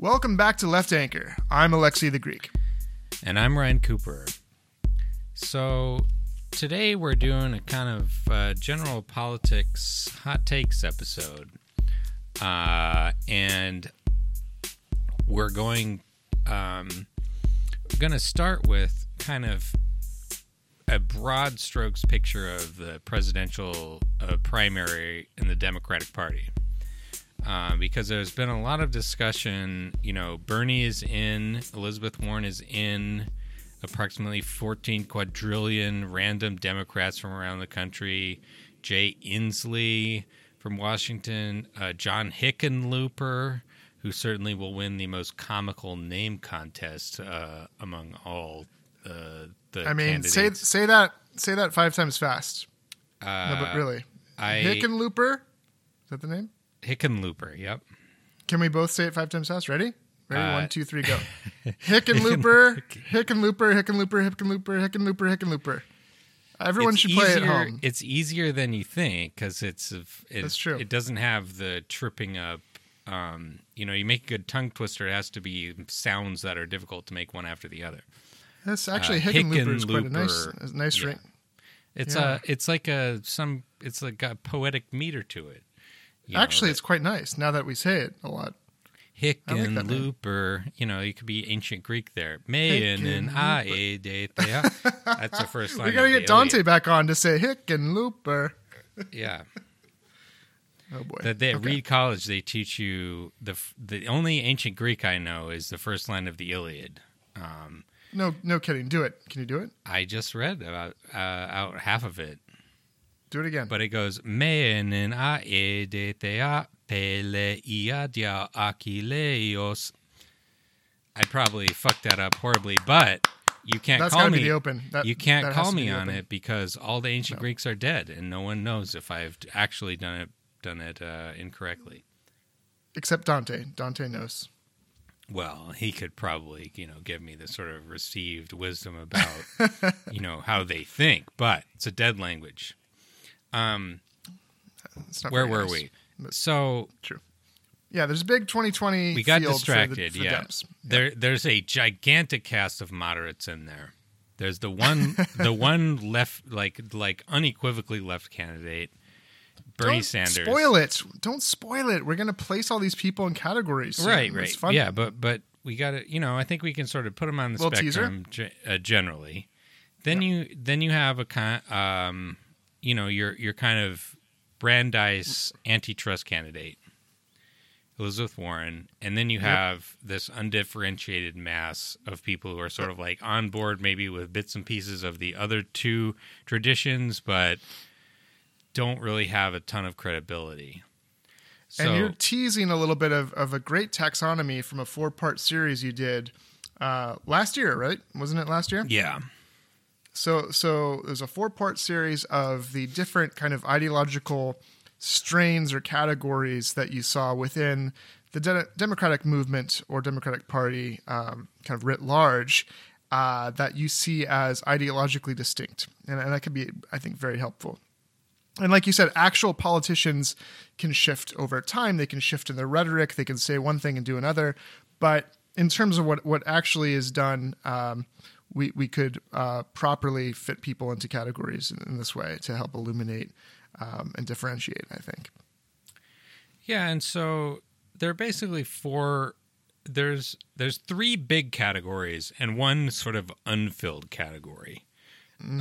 Welcome back to Left Anchor. I'm Alexei the Greek. And I'm Ryan Cooper. So today we're doing a kind of uh, general politics hot takes episode. Uh, and we're going um, going to start with kind of a broad strokes picture of the presidential uh, primary in the Democratic Party. Uh, because there's been a lot of discussion. You know, Bernie is in, Elizabeth Warren is in, approximately 14 quadrillion random Democrats from around the country. Jay Inslee from Washington, uh, John Hickenlooper, who certainly will win the most comical name contest uh, among all uh, the. I mean, say candidates. say that say that five times fast. Uh, no, but really, I Hickenlooper. Is that the name? Hickenlooper. Yep. Can we both say it five times fast? Ready? Ready? Uh, One, two, three, go. Hickenlooper, Hickenlooper, Hickenlooper, Hickenlooper, Hickenlooper, Hickenlooper. Everyone It's should play at home. It's easier than you think because it's it, That's true. It doesn't have the tripping up. Um, you know, you make a good tongue twister. It has to be sounds that are difficult to make one after the other. That's actually uh, Hickenlooper is quite a nice, a nice Yeah. ring. It's Yeah. a it's like a some it's like a poetic meter to it. You know, Actually, that it's quite nice now that we say it a lot. I like that name. Hickenlooper. You know, you could be ancient Greek there. Mayan and aedetea. That's the first line. we gotta get Dante Iliad. back on to say Hickenlooper. Yeah. Oh boy. That they at Reed College they teach you the the only ancient Greek I know is the first line of the Iliad. Um, No, no kidding. Do it. Can you do it? I just read about uh, out half of it, Do it again. but it goes "Me'en en aedetea peleiadia akileios." I probably fucked that up horribly, but you can't That's call me. the open. That- you can't call me on open. it because all the ancient No. Greeks are dead, and no one knows if I've actually done it done it uh, incorrectly. Except Dante. Dante knows. well, he could probably, you know, give me the sort of received wisdom about, you know, how they think, but it's a dead language. Um, It's not where were nice. we? So Yeah, there's a big 2020. we got field distracted. For the, for yeah, Dems. there, there's a gigantic cast of moderates in there. There's the one, the one left, like, like unequivocally left candidate, Bernie Don't Sanders. Spoil it. Don't spoil it. We're gonna place all these people in categories. soon. right It's right yeah but but we got to you know i think we can sort of put them on the Little spectrum ge- uh, generally then you then you have a kind um you know your your kind of brandeis antitrust candidate elizabeth warren and then you Yep. have this undifferentiated mass of people who are sort of like on board maybe with bits and pieces of the other two traditions but don't really have a ton of credibility so and you're teasing a little bit of, of a great taxonomy from a four part series you did uh, last year, right? Wasn't it last year? yeah So so there's a four part series of the different kind of ideological strains or categories that you saw within the de- Democratic movement or Democratic Party, um, kind of writ large, uh, that you see as ideologically distinct, and, and that could be, I think, very helpful. And like you said, actual politicians can shift over time. They can shift in their rhetoric. They can say one thing and do another. But in terms of what, what actually is done, um, we, we could uh, properly fit people into categories in, in this way to help illuminate um, and differentiate, I think. Yeah, and so there are basically four there's there's three big categories and one sort of unfilled category.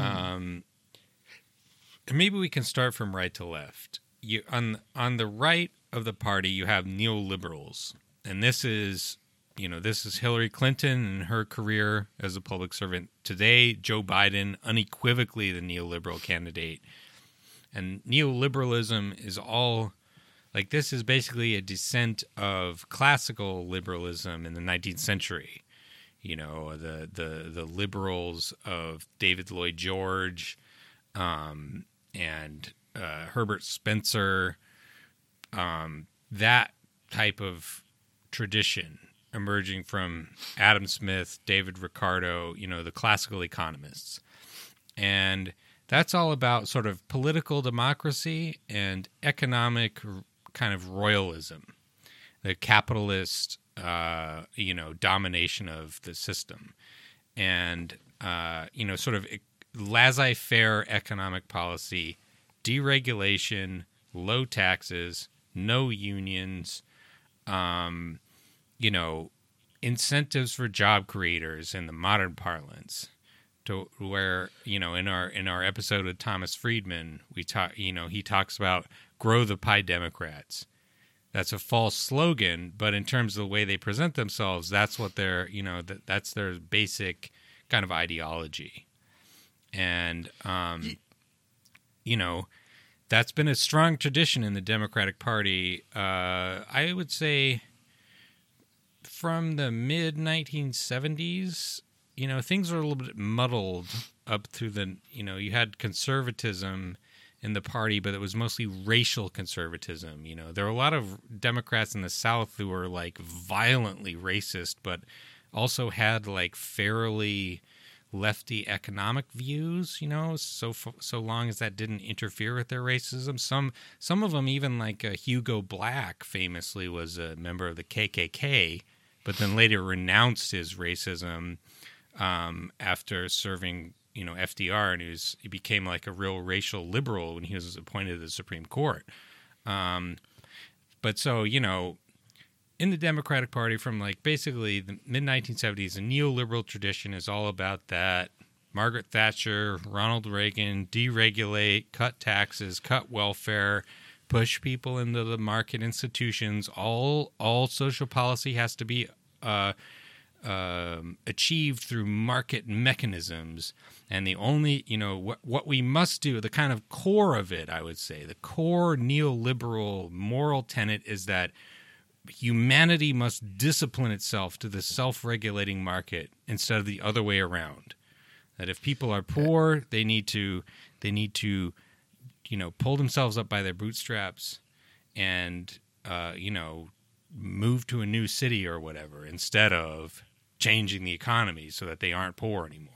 Um and maybe we can start from right to left. You on on the right of the party you have neoliberals. And this is you know, this is Hillary Clinton and her career as a public servant. Today, Joe Biden, unequivocally the neoliberal candidate. And neoliberalism is all like this is basically a descent of classical liberalism in the 19th century. You know, the the the liberals of David Lloyd George um, and uh, Herbert Spencer, um, that type of tradition emerging from Adam Smith, David Ricardo, you know, the classical economists. And that's all about sort of political democracy and economic kind of royalism. the capitalist, uh, you know, domination of the system, and uh, you know, sort of laissez-faire economic policy, deregulation, low taxes, no unions, um, you know, incentives for job creators in the modern parlance to where you know in our in our episode with Thomas Friedman we talk you know he talks about grow the pie democrats. That's a false slogan but in terms of the way they present themselves that's what their you know that that's their basic kind of ideology. And um you know that's been a strong tradition in the democratic party. Uh i would say from the mid 1970s, you know, things were a little bit muddled up through the, you know, you had conservatism in the party, but it was mostly racial conservatism. You know, there were a lot of Democrats in the South who were like violently racist, but also had like fairly lefty economic views you know so so long as that didn't interfere with their racism some some of them even like uh, Hugo Black famously was a member of the KKK but then later renounced his racism um, after serving, you know, FDR, and he was he became like a real racial liberal when he was appointed to the Supreme Court. Um, but so you know, in the Democratic Party from like basically the mid 1970s, the neoliberal tradition is all about that. Margaret Thatcher, Ronald Reagan, deregulate, cut taxes, cut welfare, push people into the market institutions. All all social policy has to be uh, uh, achieved through market mechanisms. And the only, you know, what, what we must do, the kind of core of it, I would say, the core neoliberal moral tenet is that humanity must discipline itself to the self regulating market instead of the other way around. That if people are poor, they need to, they need to, you know, pull themselves up by their bootstraps and, uh, you know, move to a new city or whatever instead of changing the economy so that they aren't poor anymore.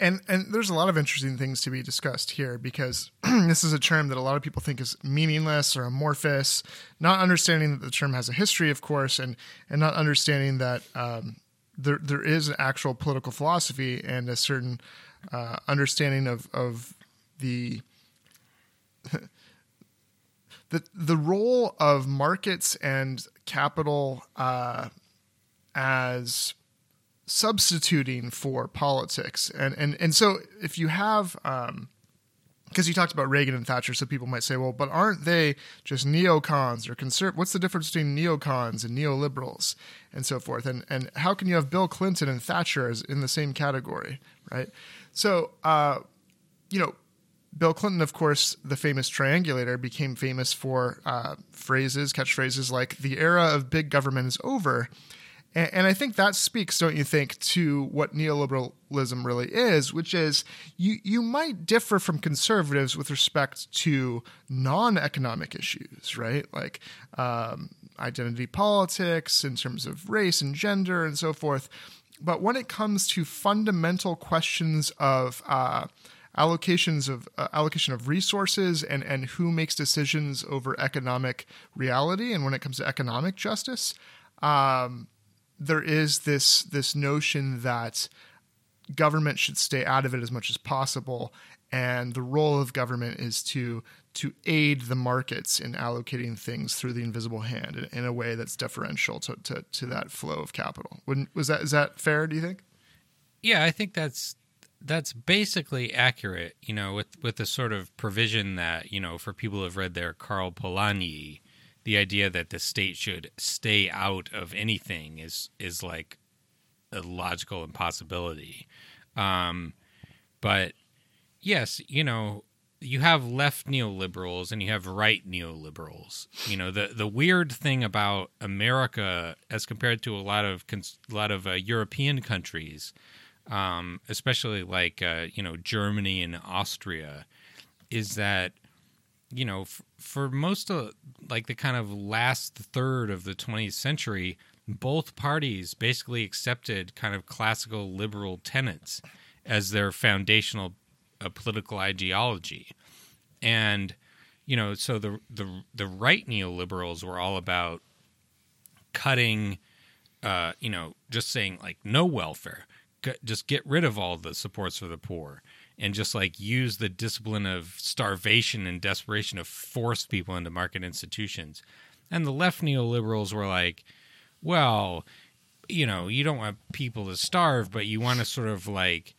And and there's a lot of interesting things to be discussed here because this is a term that a lot of people think is meaningless or amorphous, not understanding that the term has a history, of course, and and not understanding that um, there there is an actual political philosophy and a certain uh, understanding of of the the the role of markets and capital uh, as substituting for politics, and and and so if you have um, because you talked about Reagan and Thatcher, so people might say, well, but aren't they just neocons or conserv? What's the difference between neocons and neoliberals and so forth? And and how can you have Bill Clinton and Thatcher as in the same category, right? So, uh, you know, Bill Clinton, of course, the famous triangulator, became famous for uh, phrases, catchphrases like "the era of big government is over," and, and, I think that speaks, don't you think, to what neoliberalism really is, which is you you might differ from conservatives with respect to non-economic issues, right? Like um, identity politics in terms of race and gender and so forth. But when it comes to fundamental questions of uh, allocations of uh, allocation of resources and and who makes decisions over economic reality and when it comes to economic justice um, there is this this notion that government should stay out of it as much as possible and the role of government is to to aid the markets in allocating things through the invisible hand in, in a way that's deferential to, to, to that flow of capital. Wouldn't, was that is that fair? Do you think? Yeah, I think that's that's basically accurate, you know, with with the sort of provision that, you know, for people who have read their Karl Polanyi, the idea that the state should stay out of anything is is like a logical impossibility. Um, but yes, you know, you have left neoliberals and you have right neoliberals. You know, the the weird thing about America as compared to a lot of a lot of uh, European countries um, especially like uh, you know Germany and Austria, is that you know f- for most of like the kind of last third of the 20th century, both parties basically accepted kind of classical liberal tenets as their foundational uh, political ideology, and you know so the the the right neoliberals were all about cutting, uh, you know, just saying like no welfare, just get rid of all the supports for the poor, and just like use the discipline of starvation and desperation to force people into market institutions. And the left neoliberals were like, well, you know, you don't want people to starve, but you want to sort of like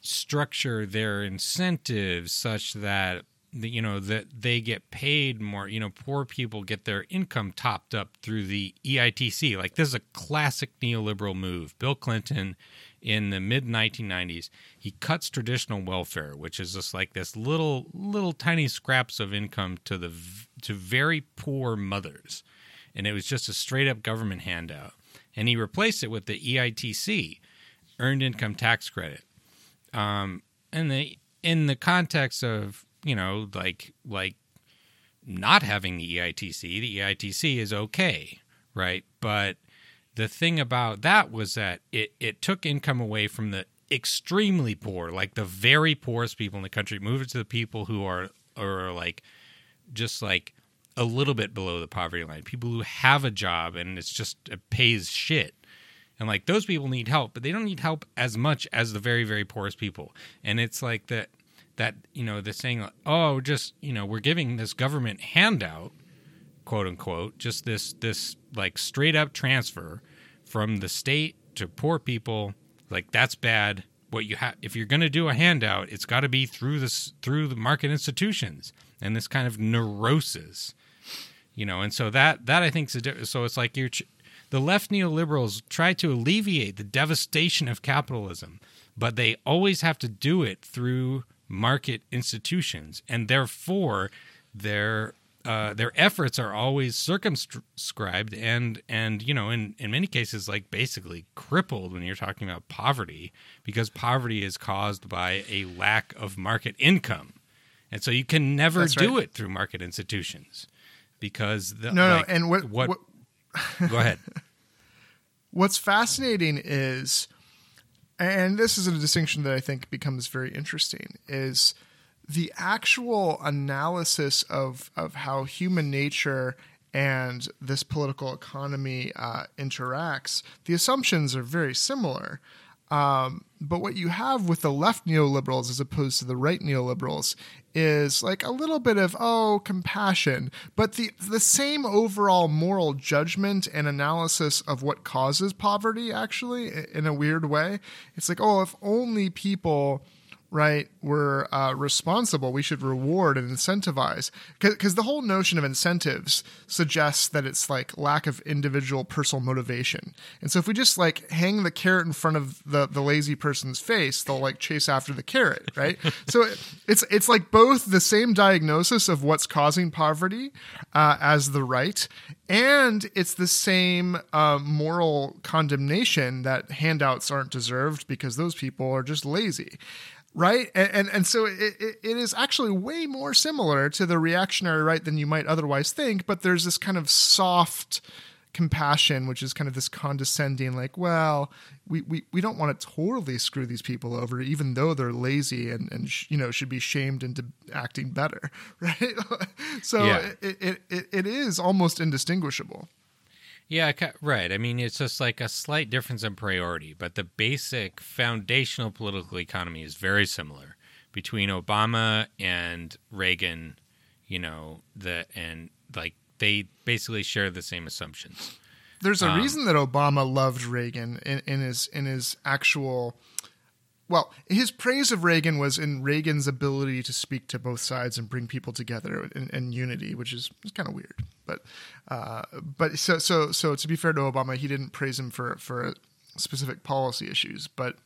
structure their incentives such that you know that they get paid more you know poor people get their income topped up through the EITC like this is a classic neoliberal move bill clinton in the mid 1990s he cuts traditional welfare which is just like this little little tiny scraps of income to the to very poor mothers. And it was just a straight up government handout. And he replaced it with the EITC earned income tax credit. Um and the in the context of you know, like like not having the EITC, the EITC is okay, right? But the thing about that was that it, it took income away from the extremely poor, like the very poorest people in the country, moved it to the people who are are like just like a little bit below the poverty line, people who have a job and it's just it pays shit. And like those people need help, but they don't need help as much as the very, very poorest people. And it's like that that you know the saying oh just you know we're giving this government handout quote unquote just this this like straight up transfer from the state to poor people like that's bad. What you have if you're going to do a handout it's got to be through this through the market institutions and this kind of neurosis you know? And so that that i think is so it's like you're the left neoliberals try to alleviate the devastation of capitalism but they always have to do it through market institutions, and therefore their uh, their efforts are always circumscribed and and you know in in many cases like basically crippled when you're talking about poverty because poverty is caused by a lack of market income, and so you can never That's do right. it through market institutions because the, no like, no and what, what, what go ahead. What's fascinating is and this is a distinction that I think becomes very interesting is the actual analysis of of how human nature and this political economy uh, interacts. The assumptions are very similar. Um, but what you have with the left neoliberals as opposed to the right neoliberals is like a little bit of oh compassion, but the the same overall moral judgment and analysis of what causes poverty actually in a weird way. It's like oh if only people right, we're uh, responsible. We should reward and incentivize. Because the whole notion of incentives suggests that it's like lack of individual personal motivation. And so if we just like hang the carrot in front of the, the lazy person's face, they'll like chase after the carrot, right? so it's, it's like both the same diagnosis of what's causing poverty uh, as the right, and it's the same uh, moral condemnation that handouts aren't deserved because those people are just lazy right? And and, and so it, it, it is actually way more similar to the reactionary right than you might otherwise think but there's this kind of soft compassion which is kind of this condescending like well we, we, we don't want to totally screw these people over even though they're lazy and, and sh- you know should be shamed into acting better right? So yeah. it, it, it, it is almost indistinguishable yeah, right. I mean, it's just like a slight difference in priority, but the basic foundational political economy is very similar between Obama and Reagan. You know, the and like they basically share the same assumptions. There's a um, reason that Obama loved Reagan in, in his in his actual well, his praise of Reagan was in Reagan's ability to speak to both sides and bring people together in, in unity, which is, is kind of weird. But uh, but so so so to be fair to Obama, he didn't praise him for for specific policy issues, but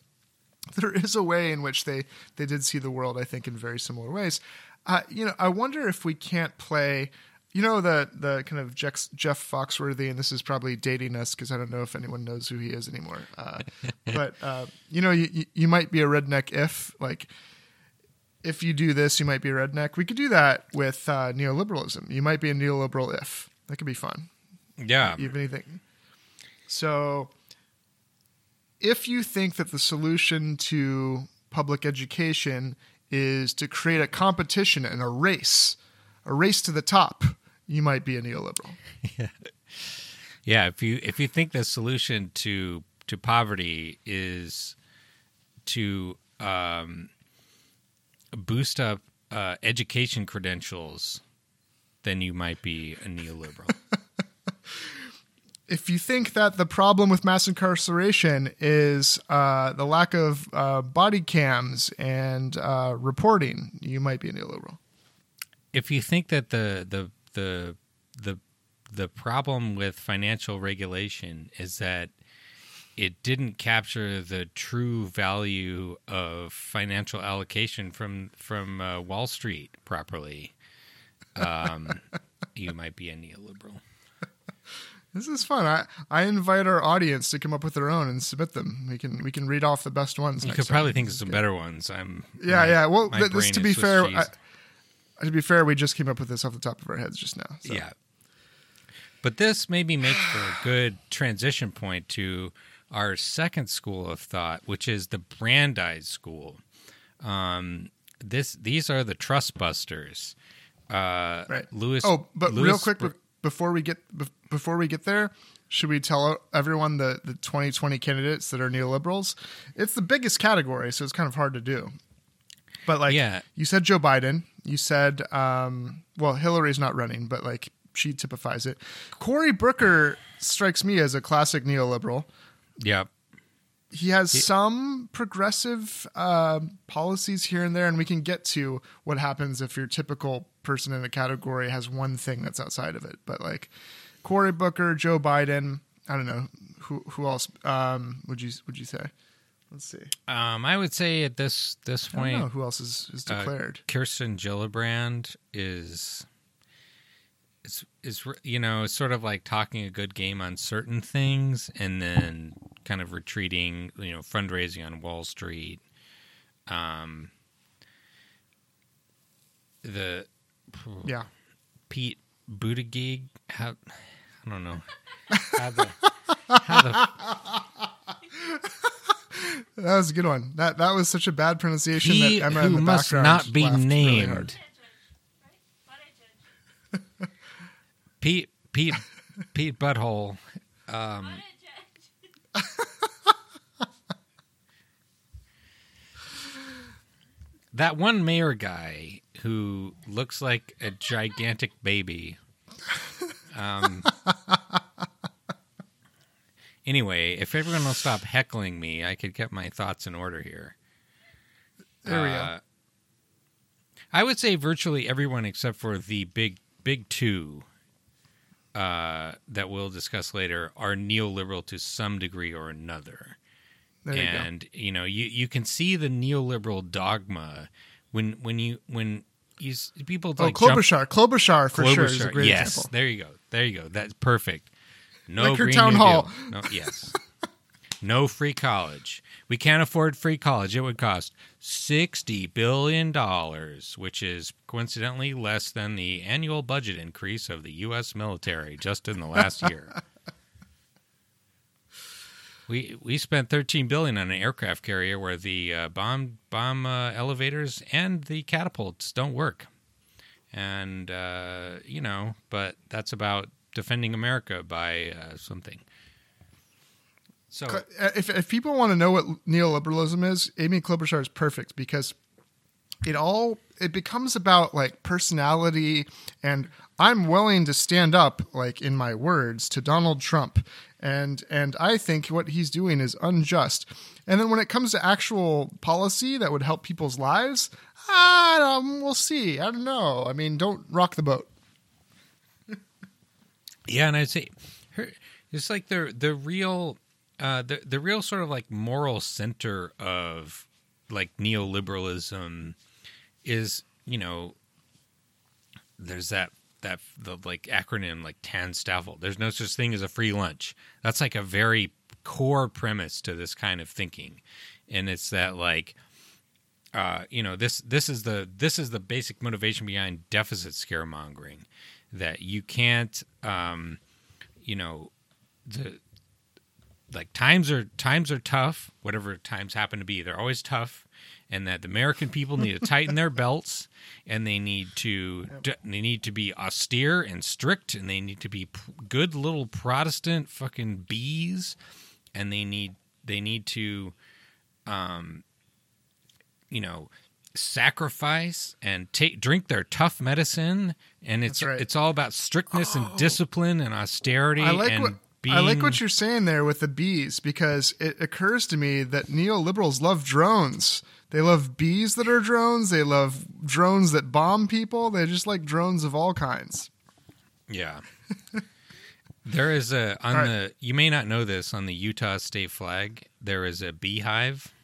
there is a way in which they they did see the world, I think, in very similar ways. Uh, you know, I wonder if we can't play you know the the kind of Jeff, Jeff Foxworthy, and this is probably dating us because I don't know if anyone knows who he is anymore. Uh, but uh, you know, you, you might be a redneck if like if you do this, you might be a redneck. We could do that with uh, neoliberalism. You might be a neoliberal if that could be fun. Yeah, even anything. So, if you think that the solution to public education is to create a competition and a race, a race to the top you might be a neoliberal. yeah. Yeah, if you if you think the solution to to poverty is to um, boost up uh, education credentials, then you might be a neoliberal. if you think that the problem with mass incarceration is uh, the lack of uh, body cams and uh, reporting, you might be a neoliberal. if you think that the the the the the problem with financial regulation is that it didn't capture the true value of financial allocation from from uh, Wall Street properly, um, you might be a neoliberal. This is fun. I, I invite our audience to come up with their own and submit them. We can we can read off the best ones. You could time. probably think of some better ones. I'm Yeah, my- yeah. Well, th- this to be fair. I, to be fair, we just came up with this off the top of our heads just now. So. Yeah. But this maybe makes for a good transition point to our second school of thought, which is the Brandeis School. Um, this these are the trust busters. Uh, Right. Lewis. Oh, but real quick Br- before we get before we get there, should we tell everyone the the 2020 candidates that are neoliberals? It's the biggest category, so it's kind of hard to do. But like, Yeah. you said Joe Biden. You said, um, well, Hillary's not running, but like she typifies it. Cory Booker strikes me as a classic neoliberal. Yep. he has some progressive uh, policies here and there, and we can get to what happens if your typical person in a category has one thing that's outside of it. But like Cory Booker, Joe Biden, I don't know who who else um, would you would you say? Let's see. Um, I would say at this this I don't know point, who else is, is uh, declared. Kirsten Gillibrand is is is you know sort of like talking a good game on certain things and then kind of retreating, you know, fundraising on Wall Street. Um, the yeah, Pete Buttigieg, how I don't know how the how the that was a good one. That that was such a bad pronunciation he that Emma in the must background not be named really named. hard. Pete Pete Pete Butthole. Um, that one mayor guy who looks like a gigantic baby. Um, anyway, if everyone will stop heckling me, I could get my thoughts in order here. There we go. Uh, I would say virtually everyone except for the big big two uh, that we'll discuss later are neoliberal to some degree or another. There you and you know you you can see the neoliberal dogma when when you when you people Oh, like jump- Klobuchar, Klobuchar for sure is a Klobuchar. great yes, example. there you go. There you go. That's perfect. No Liquor Green Town Hall. No, yes. no free college. We can't afford free college. It would cost sixty billion dollars, which is coincidentally less than the annual budget increase of the U.S. military just in the last year. We we spent thirteen billion on an aircraft carrier where the uh, bomb bomb uh, elevators and the catapults don't work, and uh, you know, but that's about defending America by uh, something. So Uh, if if people want to know what neoliberalism is, Amy Klobuchar is perfect because it all it becomes about like personality and I'm willing to stand up like in my words to Donald Trump and and I think what he's doing is unjust. And then when it comes to actual policy that would help people's lives, I don't, we'll see. I don't know. I mean, don't rock the boat. Yeah, and I'd say her, it's like the the real uh, the the real sort of like moral center of like neoliberalism is you know there's that that the like acronym like TANSTAAFL. There's no such thing as a free lunch. That's like a very core premise to this kind of thinking, and it's that like uh, you know this this is the this is the basic motivation behind deficit scaremongering that you can't um, you know the like times are times are tough whatever times happen to be they're always tough and that the American people need to tighten their belts and they need to they need to be austere and strict and they need to be good little Protestant fucking bees and they need they need to um you know sacrifice and take drink their tough medicine and it's right. it's all about strictness and discipline and austerity I like and what being I like what you're saying there with the bees because it occurs to me that neoliberals love drones. They love bees that are drones. They love drones that bomb people. They just like drones of all kinds. Yeah. there is a on right. the you may not know this on the Utah state flag there is a beehive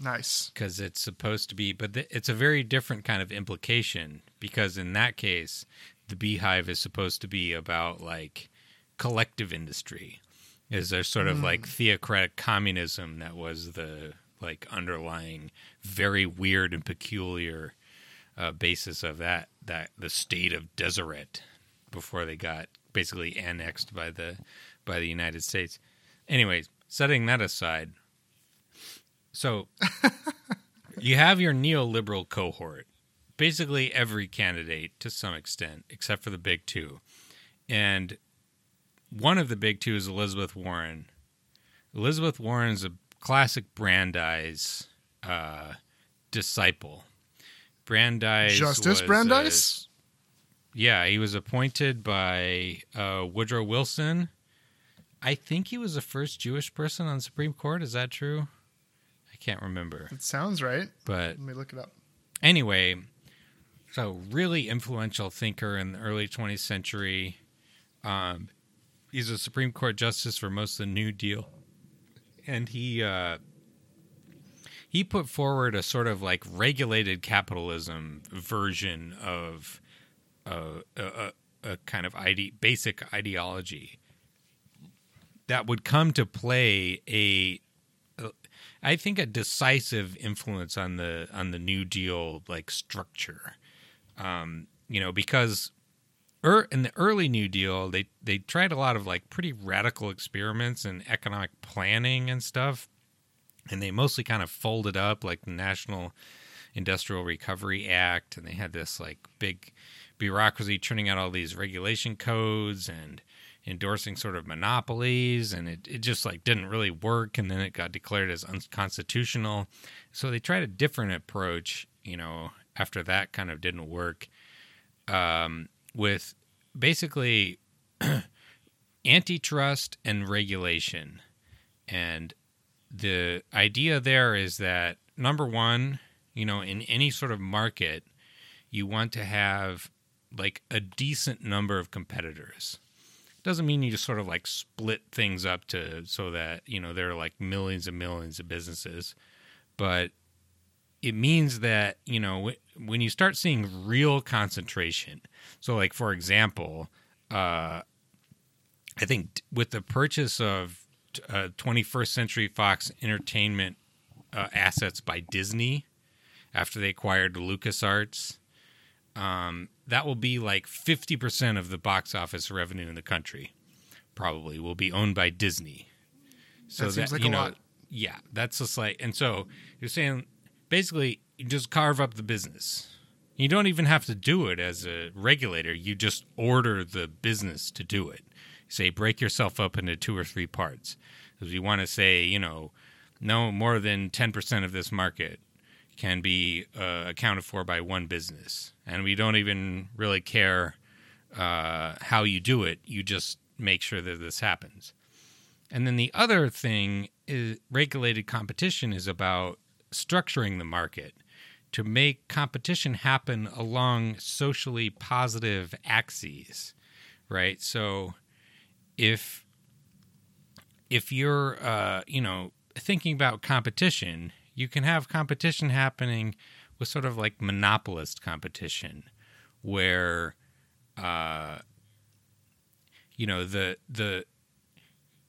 Nice. because it's supposed to be but th- it's a very different kind of implication because in that case the beehive is supposed to be about like collective industry is there sort of like theocratic communism that was the like underlying very weird and peculiar uh, basis of that that the state of Deseret before they got basically annexed by the by the United States. Anyways, setting that aside, so you have your neoliberal cohort, basically every candidate to some extent, except for the big two, and one of the big two is Elizabeth Warren. Elizabeth Warren's a classic Brandeis uh, disciple. Brandeis, Justice was, uh, Brandeis? yeah, he was appointed by uh, Woodrow Wilson. I think he was the first Jewish person on the Supreme Court. Is that true? I can't remember. It sounds right. But Let me look it up. anyway, so really influential thinker in the early 20th century. Um, he's a Supreme Court justice for most of the New Deal, and he uh, he put forward a sort of like regulated capitalism version of uh, a, a, a kind of ide- basic ideology that would come to play a I think a decisive influence on the on the New Deal like structure. Um, you know, because er, in the early New Deal, they they tried a lot of like pretty radical experiments in economic planning and stuff, and they mostly kind of folded up like the National Industrial Recovery Act, and they had this like big bureaucracy churning out all these regulation codes and endorsing sort of monopolies and it, it just like didn't really work and then it got declared as unconstitutional. So they tried a different approach you know after that kind of didn't work um, with basically antitrust and regulation. And the idea there is that number one you know in any sort of market you want to have like a decent number of competitors. Doesn't mean you just sort of like split things up to so that you know there are like millions and millions of businesses. But it means that you know when you start seeing real concentration so like for example uh i think with the purchase of uh, 21st century fox entertainment uh, assets by disney after they acquired lucasarts um, that will be like 50% of the box office revenue in the country probably will be owned by disney so That seems like you a know lot. yeah that's just like and so you're saying basically you just carve up the business. You don't even have to do it as a regulator. You just order the business to do it. Say break yourself up into two or three parts. Because you want to say you know no more than 10% of this market can be uh, accounted for by one business. And we don't even really care uh, how you do it. You just make sure that this happens. And then the other thing is regulated competition is about structuring the market to make competition happen along socially positive axes, right? So if if you're uh, you know thinking about competition, you can have competition happening with sort of like monopolist competition, where uh, you know the the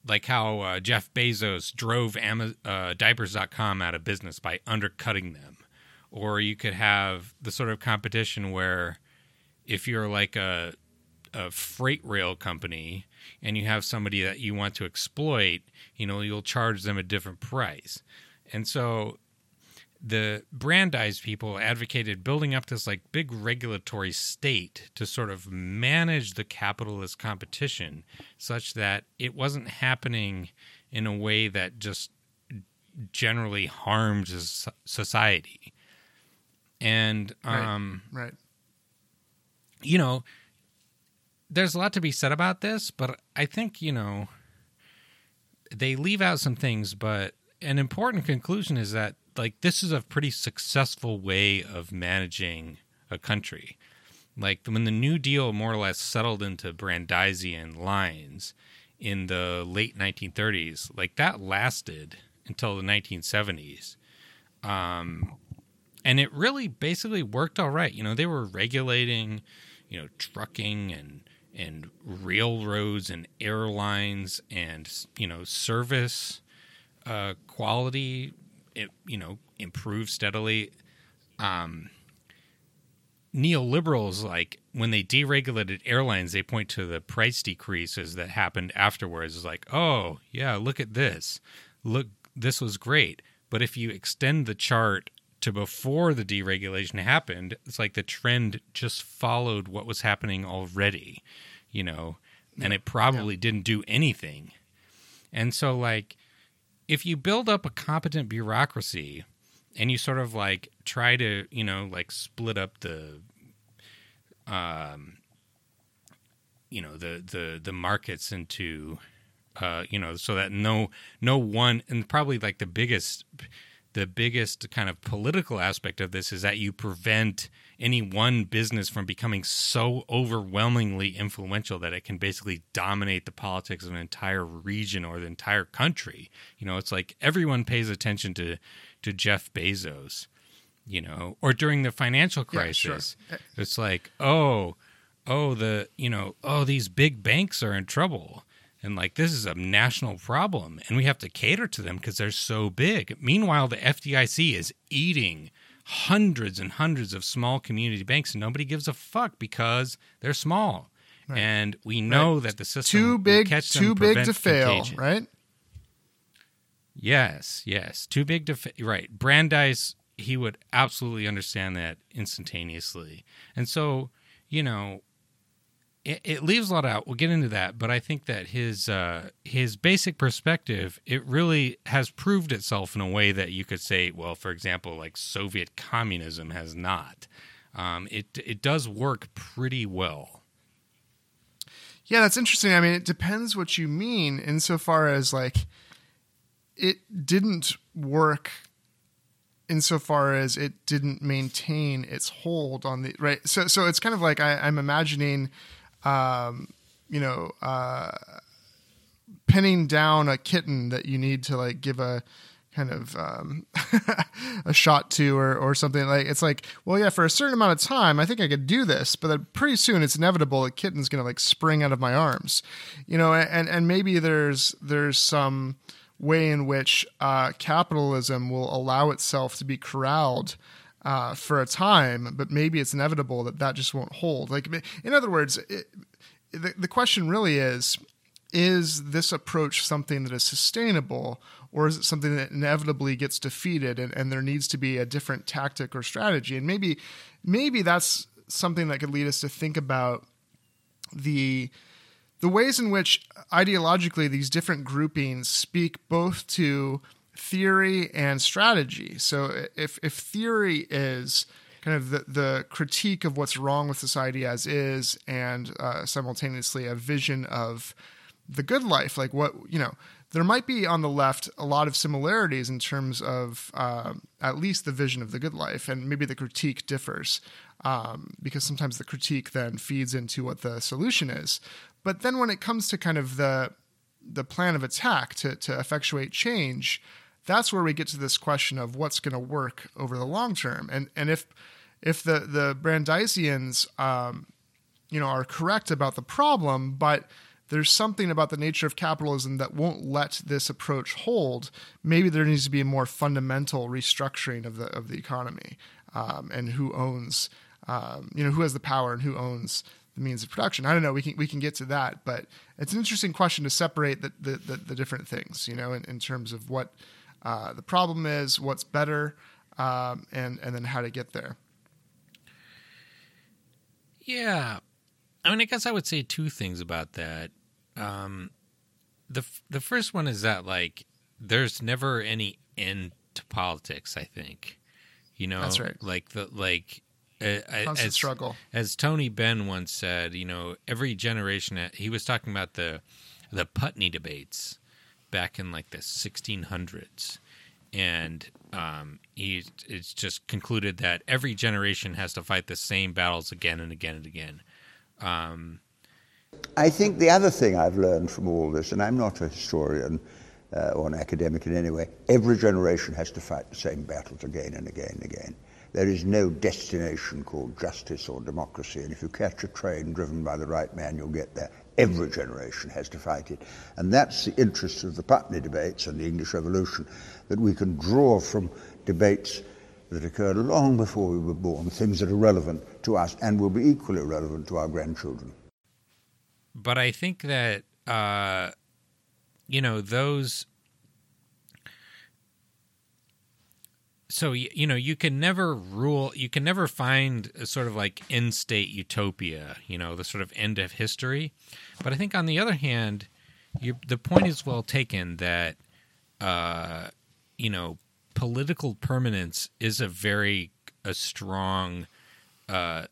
like how uh, Jeff Bezos drove Ama- uh, diapers.com out of business by undercutting them. Or you could have the sort of competition where if you're like a, a freight rail company and you have somebody that you want to exploit, you know, you'll charge them a different price. And so the Brandeis people advocated building up this like big regulatory state to sort of manage the capitalist competition such that it wasn't happening in a way that just generally harmed society. And um right. right. you know, there's a lot to be said about this, but I think, you know, they leave out some things, but an important conclusion is that like this is a pretty successful way of managing a country. Like when the New Deal more or less settled into Brandeisian lines in the late 1930s, like that lasted until the 1970s. Um, and it really basically worked all right. You know, they were regulating, you know, trucking and and railroads and airlines and you know service uh, quality it, you know improved steadily. Um, neoliberals like when they deregulated airlines they point to the price decreases that happened afterwards. It's like oh yeah look at this. Look this was great. But if you extend the chart to before the deregulation happened it's like the trend just followed what was happening already you know, and it probably yeah. didn't do anything. And so, like, if you build up a competent bureaucracy and you sort of like try to, you know, like split up the, um, you know, the the the markets into, uh, you know, so that no no one and probably like the biggest the biggest kind of political aspect of this is that you prevent any one business from becoming so overwhelmingly influential that it can basically dominate the politics of an entire region or the entire country. You know, it's like everyone pays attention to to Jeff Bezos, you know, or during the financial crisis. Yeah, sure. Uh, it's like, "Oh, oh the, you know, oh these big banks are in trouble." And like this is a national problem and we have to cater to them because they're so big. Meanwhile, the FDIC is eating hundreds and hundreds of small community banks and nobody gives a fuck because they're small. Right. And we know right. that the system too big, too big to fail, contagion. right? Yes, yes, too big to fa- right. Brandeis, he would absolutely understand that instantaneously, and so you know, it, it, leaves a lot out. We'll get into that, but I think that his uh, his basic perspective it really has proved itself in a way that you could say, well, for example, like Soviet communism has not. Um, it it does work pretty well. Yeah, that's interesting. I mean, it depends what you mean insofar as like it didn't work insofar as it didn't maintain its hold on the right. So so it's kind of like I, I'm imagining um, you know, uh, pinning down a kitten that you need to like give a kind of um, a shot to or, or something. Like it's like well yeah for a certain amount of time i think i could do this but then pretty soon it's inevitable the kitten's going to like spring out of my arms. You know and and maybe there's there's some way in which uh, capitalism will allow itself to be corralled uh, for a time, but maybe it's inevitable that that just won't hold. Like, in other words, it, the, the question really is is this approach something that is sustainable or is it something that inevitably gets defeated and, and there needs to be a different tactic or strategy and maybe maybe that's something that could lead us to think about the the ways in which ideologically these different groupings speak both to theory and strategy. So if if theory is kind of the, the critique of what's wrong with society as is, and uh, simultaneously a vision of the good life, like what you know, there might be on the left a lot of similarities in terms of uh, at least the vision of the good life, and maybe the critique differs um, because sometimes the critique then feeds into what the solution is. But then when it comes to kind of the the plan of attack to to effectuate change, that's where we get to this question of what's going to work over the long term. And and if if the the Brandeisians, um, you know, are correct about the problem, but there's something about the nature of capitalism that won't let this approach hold. Maybe there needs to be a more fundamental restructuring of the of the economy um, and who owns, um, you know, who has the power and who owns the means of production. I don't know. We can we can get to that, but it's an interesting question to separate the the, the, the different things, you know, in, in terms of what uh, the problem is, what's better, um, and and then how to get there. Yeah, I mean, I guess I would say two things about that. Um, the the first one is that like there's never any end to politics. I think, you know, That's right. Like the like. Uh, Constant as, struggle. as Tony Benn once said, you know, every generation. He was talking about the the Putney debates back in like the 1600s, and um, he it's just concluded that every generation has to fight the same battles again and again and again. Um, I think the other thing I've learned from all this, and I'm not a historian uh, or an academic in any way, every generation has to fight the same battles again and again and again. There is no destination called justice or democracy, and if you catch a train driven by the right man, you'll get there. Every generation has to fight it. And that's the interest of the Putney debates and the English Revolution, that we can draw from debates that occurred long before we were born, things that are relevant to us and will be equally relevant to our grandchildren. but I think that uh, you know those. So you know you can never rule. You can never find a sort of like end state utopia. You know the sort of end of history. But I think on the other hand, you, the point is well taken that uh, you know political permanence is a very a strong uh,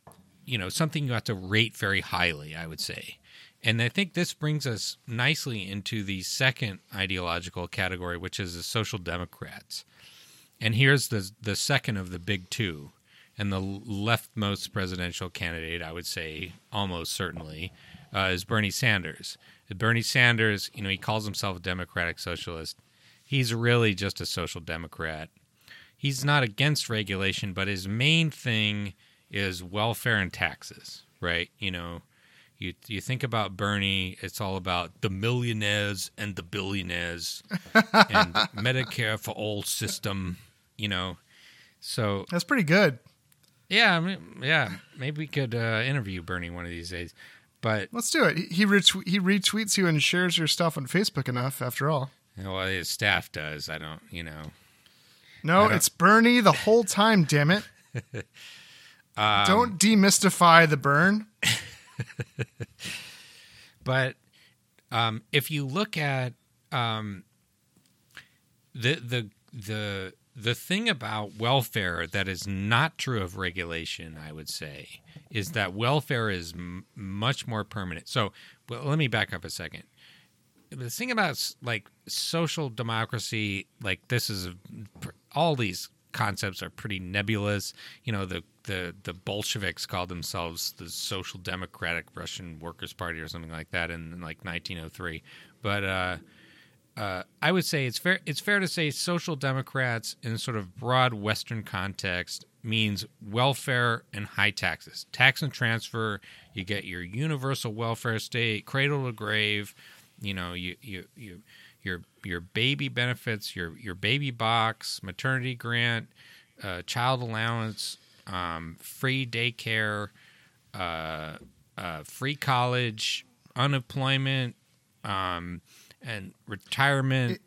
you know something you have to rate very highly. I would say. And I think this brings us nicely into the second ideological category, which is the social democrats. And here's the the second of the big two, and the leftmost presidential candidate, I would say, almost certainly, uh, is Bernie Sanders. Bernie Sanders, you know, he calls himself a democratic socialist. He's really just a social democrat. He's not against regulation, but his main thing is welfare and taxes, right? You know, you you think about Bernie, it's all about the millionaires and the billionaires and Medicare for all system, you know. So That's pretty good. yeah, I mean, yeah, maybe we could uh, interview Bernie one of these days. But Let's do it. He retwe- he retweets you and shares your stuff on Facebook enough. After all, you know, well, his staff does. I don't, you know. no, it's Bernie the whole time. Damn it! Um, Don't demystify the burn. But um, if you look at um, the the the the thing about welfare that is not true of regulation, I would say, is that welfare is m- much more permanent. So, well, let me back up a second. The thing about like social democracy, like this is all these concepts are pretty nebulous. You know, the the the Bolsheviks called themselves the Social Democratic Russian Workers' Party or something like that in, like 1903. But uh, uh, I would say it's fair. It's fair to say social democrats in a sort of broad Western context means welfare and high taxes, tax and transfer. You get your universal welfare state, cradle to grave. You know, you you you your your baby benefits, your your baby box, maternity grant, uh, child allowance, um, free daycare, uh, uh, free college, unemployment, um, and retirement.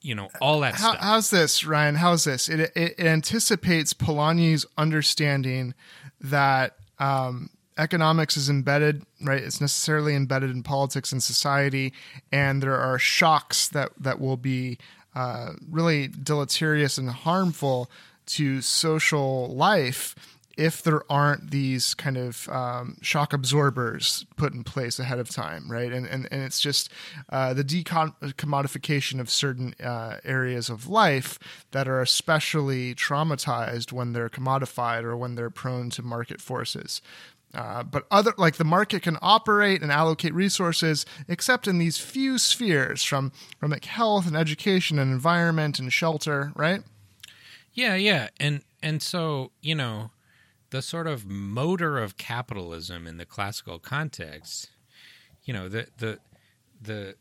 you know, all that How, stuff. how's this, Ryan? How's this? It, it, it anticipates Polanyi's understanding that um, economics is embedded, right? It's necessarily embedded in politics and society, and there are shocks that that will be uh, really deleterious and harmful to social life if there aren't these kind of um, shock absorbers put in place ahead of time, right? And and, and it's just uh, the decommodification of certain uh, areas of life that are especially traumatized when they're commodified or when they're prone to market forces. Uh, but other like the market can operate and allocate resources except in these few spheres from from like health and education and environment and shelter right Yeah, yeah, and and so you know, the sort of motor of capitalism in the classical context, you know, the the the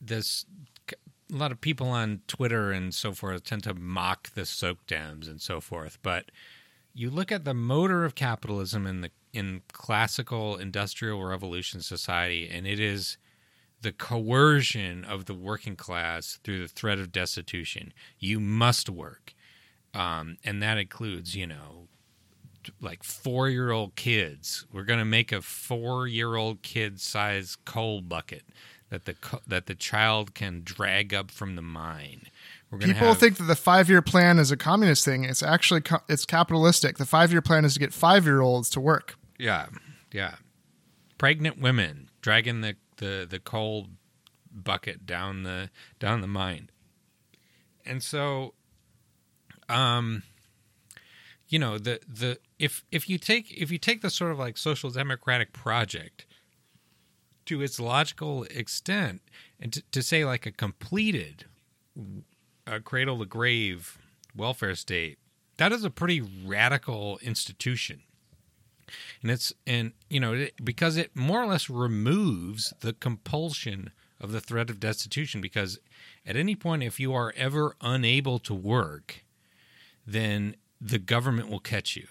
this a lot of people on Twitter and so forth tend to mock the soc dems and so forth, but you look at the motor of capitalism in the in classical industrial revolution society, and it is the coercion of the working class through the threat of destitution. You must work. um, and that includes you know like four year old kids. We're going to make a four year old kid size coal bucket that the co- that the child can drag up from the mine. People have- think that the five year plan is a communist thing. It's actually co- it's capitalistic. The five year plan is to get five year olds to work. Yeah, yeah. Pregnant women dragging the, the, the coal bucket down the down the mine. And so um you know, the the if if you take if you take the sort of like social democratic project to its logical extent and to, to say like a completed a cradle to grave welfare state, that is a pretty radical institution. And it's and you know because it more or less removes the compulsion of the threat of destitution because at any point if you are ever unable to work then the government will catch you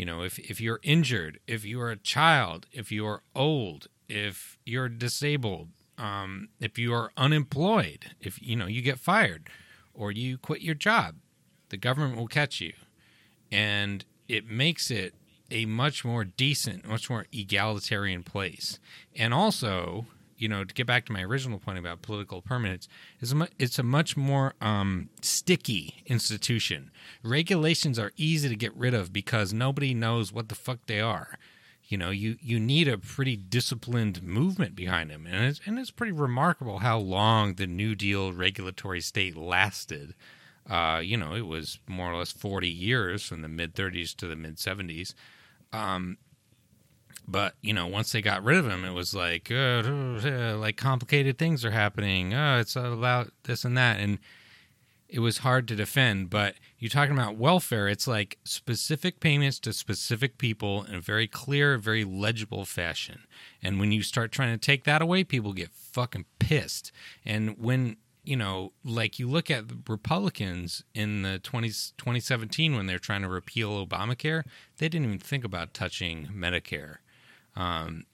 you know if if you're injured if you are a child if you are old if you're disabled um, if you are unemployed if you know you get fired or you quit your job the government will catch you and it makes it a much more decent, much more egalitarian place. And also, you know, to get back to my original point about political permanence, mu- it's a much more um, sticky institution. Regulations are easy to get rid of because nobody knows what the fuck they are. You know, you, you need a pretty disciplined movement behind them, and it's and it's pretty remarkable how long the New Deal regulatory state lasted. Uh, you know, it was more or less 40 years from the mid 30s to the mid 70s. Um, but you know, once they got rid of him, it was like, uh, uh, like complicated things are happening. Oh, it's about this and that, and it was hard to defend. But you're talking about welfare; it's like specific payments to specific people in a very clear, very legible fashion. And when you start trying to take that away, people get fucking pissed. And when you know, like you look at Republicans in the 20, 2017 when they're trying to repeal Obamacare, they didn't even think about touching Medicare. Um,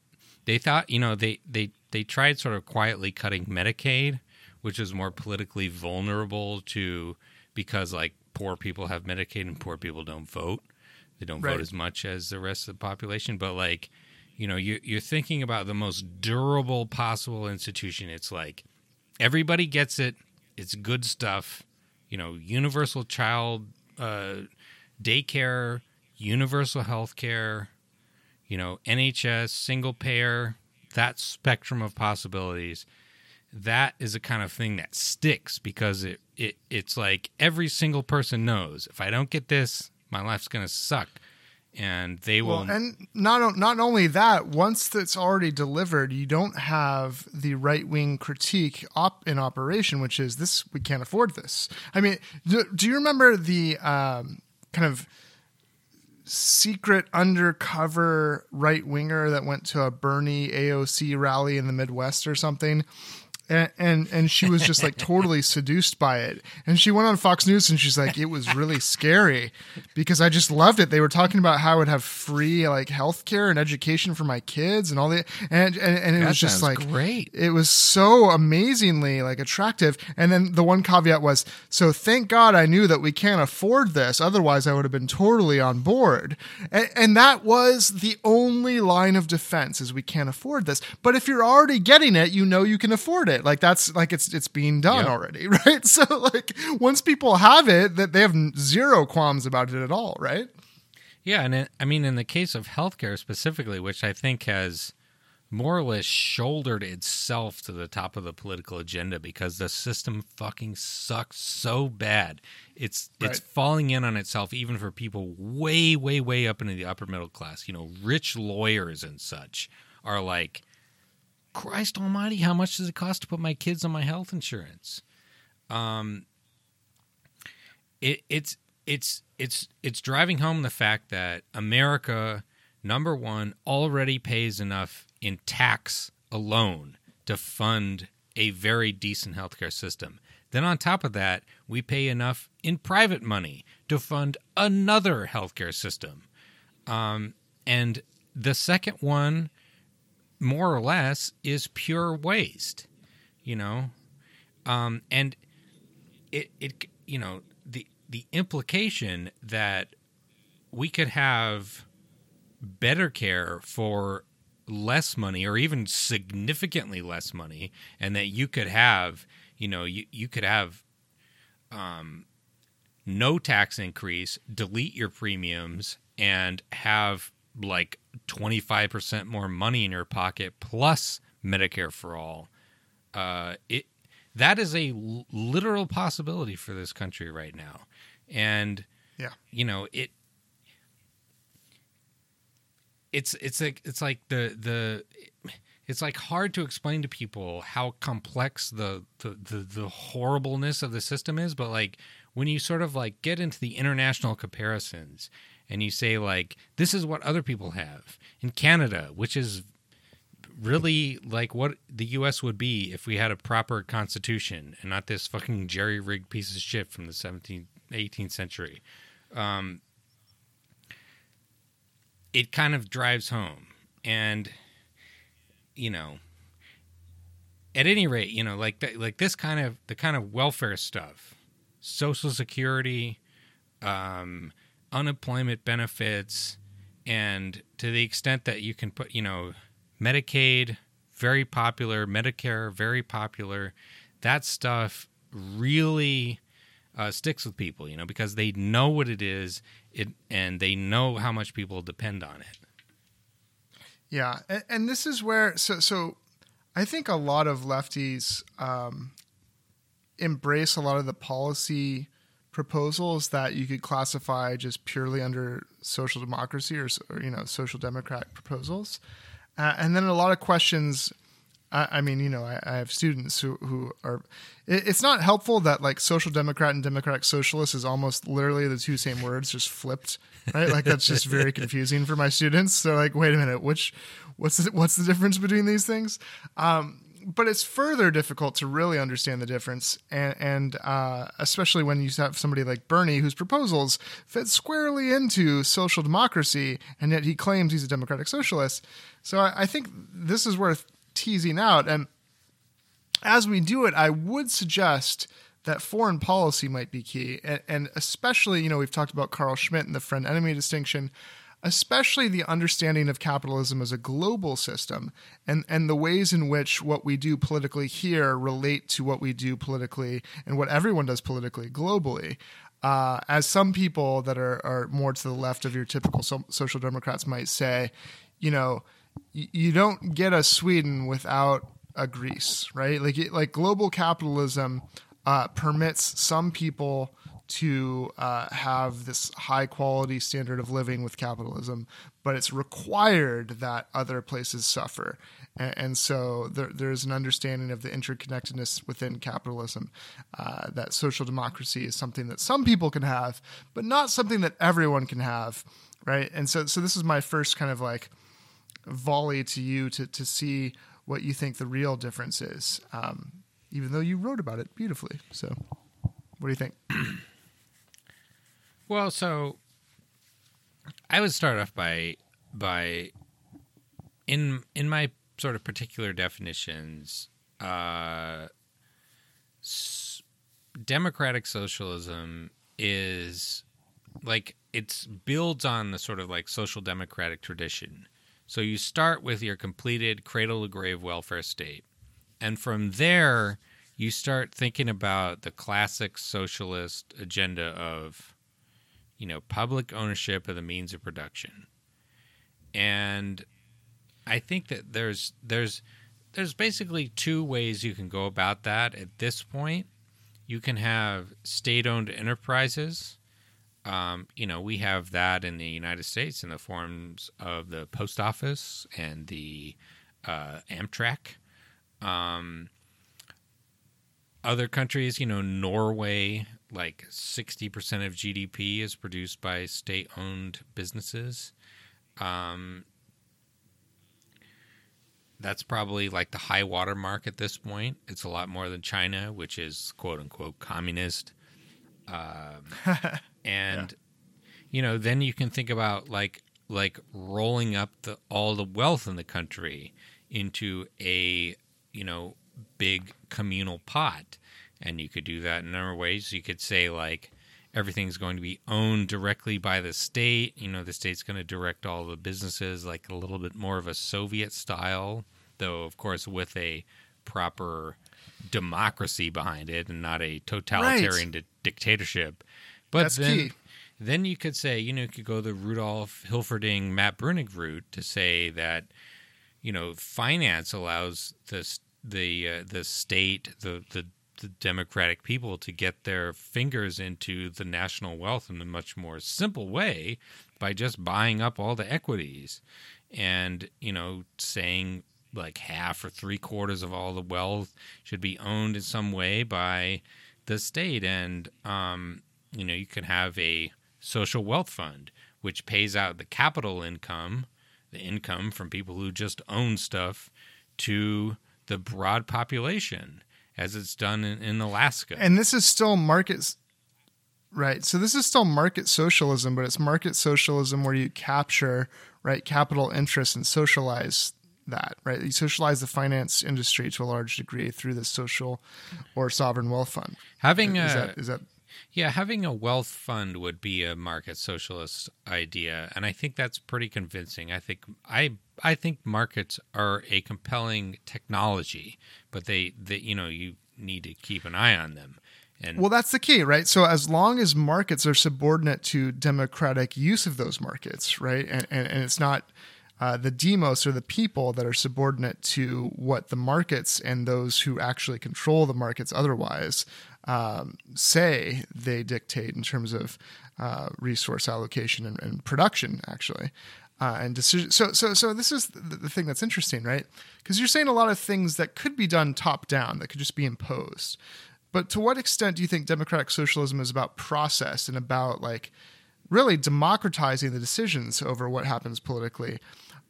they thought, you know, they, they, they tried sort of quietly cutting Medicaid, which is more politically vulnerable to because like poor people have Medicaid and poor people don't vote. They don't Right. vote as much as the rest of the population. But like, you know, you, you're thinking about the most durable possible institution. It's like everybody gets it. It's good stuff. You know, universal child uh, daycare, universal health care, you know, NHS, single payer, that spectrum of possibilities. That is a kind of thing that sticks because it, it it's like every single person knows if I don't get this, my life's gonna suck. And they will Well, and not not only that, once that's already delivered, you don't have the right wing critique op in operation, which is this: we can't afford this. I mean, do, do you remember the um, kind of secret undercover right winger that went to a Bernie AOC rally in the Midwest or something? And, and and she was just like totally seduced by it. And she went on Fox News and she's like, it was really scary because I just loved it. They were talking about how I would have free like healthcare and education for my kids and all the and and, and it That was just like great. It was so amazingly like attractive. And then the one caveat was, so thank God I knew that we can't afford this. Otherwise, I would have been totally on board. And, and that was the only line of defense is we can't afford this. But if you're already getting it, you know you can afford it. Like that's like it's it's being done Yep. already, right? So like once people have it, that they have zero qualms about it at all, right? Yeah, and it, I mean, in the case of healthcare specifically, which I think has more or less shouldered itself to the top of the political agenda because the system fucking sucks so bad. It's it's falling in on itself even for people way way way up into the upper middle class. You know, rich lawyers and such are like Christ almighty, how much does it cost to put my kids on my health insurance? Um it, it's it's it's it's driving home the fact that America number 1 already pays enough in tax alone to fund a very decent healthcare system. Then on top of that, we pay enough in private money to fund another healthcare system. Um, and the second one more or less is pure waste, you know. Um, and it it you know the the implication that we could have better care for less money or even significantly less money and that you could have you know you, you could have um, no tax increase delete your premiums and have like 25% more money in your pocket plus medicare for all uh, it that is a l- literal possibility for this country right now and Yeah. you know it it's it's like it's like the the it's like hard to explain to people how complex the, the the the horribleness of the system is but like when you sort of like get into the international comparisons and you say like this is what other people have. In Canada which is really like what the US would be if we had a proper constitution and not this fucking jerry rigged piece of shit from the 17th 18th century. Um it kind of drives home. And you know at any rate you know like th- like this kind of the kind of welfare stuff social security um unemployment benefits and to the extent that you can put you know medicaid very popular medicare very popular that stuff really uh, sticks with people you know because they know what it is it and they know how much people depend on it. Yeah, and, and this is where so so I think a lot of lefties um, embrace a lot of the policy proposals that you could classify just purely under social democracy or, or you know social democrat proposals, uh, and then a lot of questions. I, I mean, you know, I, I have students who who are. It, it's not helpful that like social democrat and democratic socialist is almost literally the two same words, just flipped, right? Like that's just very confusing for my students. So like, wait a minute, which what's the, what's the difference between these things? Um, but it's further difficult to really understand the difference, and, and uh, especially when you have somebody like Bernie, whose proposals fit squarely into social democracy, and yet he claims he's a democratic socialist. So I, I think this is worth teasing out. And as we do it, I would suggest that foreign policy might be key, and, and especially, you know, we've talked about Carl Schmitt and the friend enemy distinction, especially the understanding of capitalism as a global system and, and the ways in which what we do politically here relate to what we do politically and what everyone does politically globally. Uh, as some people that are, are more to the left of your typical so- social democrats might say, you know, y- you don't get a Sweden without a Greece, right? Like it, like global capitalism uh, permits some people to uh, have this high quality standard of living with capitalism, but it's required that other places suffer. And, and so there, there's an understanding of the interconnectedness within capitalism uh, that social democracy is something that some people can have, but not something that everyone can have, right? And so, so this is my first kind of like volley to you to, to see what you think the real difference is, um, even though you wrote about it beautifully. So, what do you think? Well, so I would start off by by in in my sort of particular definitions, uh, s- democratic socialism is like it's builds on the sort of like social democratic tradition. So you start with your completed cradle to grave welfare state, and from there you start thinking about the classic socialist agenda of you know, public ownership of the means of production. And I think that there's there's there's basically two ways you can go about that at this point. You can have state-owned enterprises. Um, you know, we have that in the United States in the forms of the post office and the uh, Amtrak. Um, other countries, you know, Norway, like 60% of GDP is produced by state owned businesses. Um, that's probably like the high water mark at this point. It's a lot more than China, which is quote unquote communist. Um, and, you know, then you can think about like, like rolling up the, all the wealth in the country into a, you know, big communal pot. And you could do that in a number of ways. You could say, like, everything's going to be owned directly by the state. You know, the state's going to direct all the businesses like a little bit more of a Soviet style, though, of course, with a proper democracy behind it and not a totalitarian di- dictatorship. But That's then, key. then you could say, you know, you could go the Rudolf Hilferding, Matt Bruenig route to say that, you know, finance allows the the uh, the state, the, the the democratic people to get their fingers into the national wealth in a much more simple way by just buying up all the equities and you know saying like half or three quarters of all the wealth should be owned in some way by the state. And um, you know you can have a social wealth fund which pays out the capital income the income from people who just own stuff to the broad population as it's done in, in Alaska. And this is still market, right? So this is still market socialism, but it's market socialism where you capture right capital interests and socialize that, right? You socialize the finance industry to a large degree through the social or sovereign wealth fund. having Is a that is that yeah, having a wealth fund would be a market socialist idea, and I think that's pretty convincing. I think I I think markets are a compelling technology, but they, they you know you need to keep an eye on them. And Well, that's the key, right? So as long as markets are subordinate to democratic use of those markets, right, and and, and it's not uh, the demos or the people that are subordinate to what the markets and those who actually control the markets otherwise um, say they dictate in terms of uh, resource allocation and, and production, actually. Uh, and decision. So, so, so this is the, the thing that's interesting, right? Because you're saying a lot of things that could be done top down, that could just be imposed. But to what extent do you think democratic socialism is about process and about like really democratizing the decisions over what happens politically?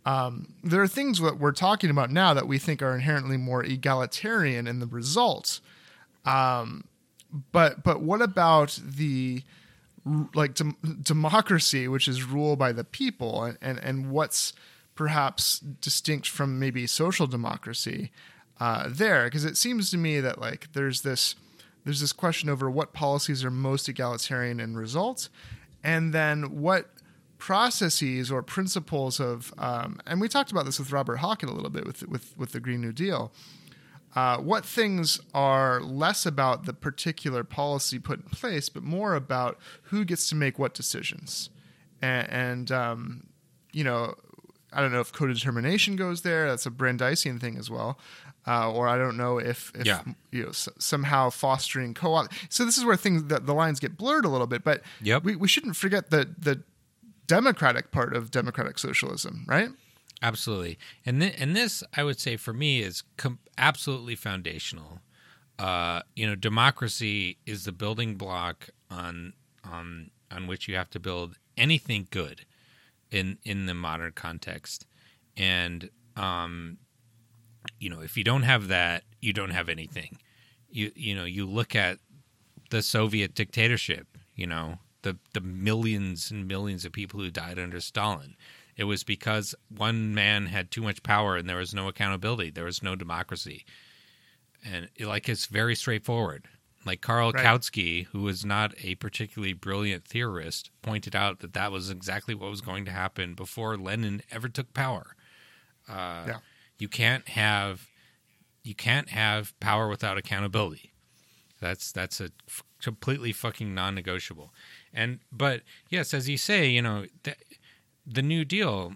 Um, there are things that we're talking about now that we think are inherently more egalitarian in the results. Um, but but what about the like dem- democracy, which is ruled by the people, and, and and what's perhaps distinct from maybe social democracy uh, there? Because it seems to me that like there's this there's this question over what policies are most egalitarian in results, and then what processes or principles of um, and we talked about this with Robert Hawken a little bit with with with the Green New Deal. Uh, what things are less about the particular policy put in place, but more about who gets to make what decisions, and, and um, you know, I don't know if co-determination goes there. That's a Brandeisian thing as well, uh, or I don't know if, if Yeah. you know s- somehow fostering co-op. So this is where things that the lines get blurred a little bit. But Yep. we we shouldn't forget the the democratic part of democratic socialism, right? Absolutely, and th- and this I would say for me is com- absolutely foundational. Uh, you know, democracy is the building block on on on which you have to build anything good in in the modern context, and um, you know, if you don't have that, you don't have anything. You you know, you look at the Soviet dictatorship. You know, the the millions and millions of people who died under Stalin. It was because one man had too much power and there was no accountability. There was no democracy. And it, like it's very straightforward. Like Karl Right. Kautsky, who was not a particularly brilliant theorist, pointed out that that was exactly what was going to happen before Lenin ever took power. Uh, Yeah. You can't have you can't have power without accountability. That's that's a f- completely fucking non-negotiable. And but yes, as you say, you know, the New Deal,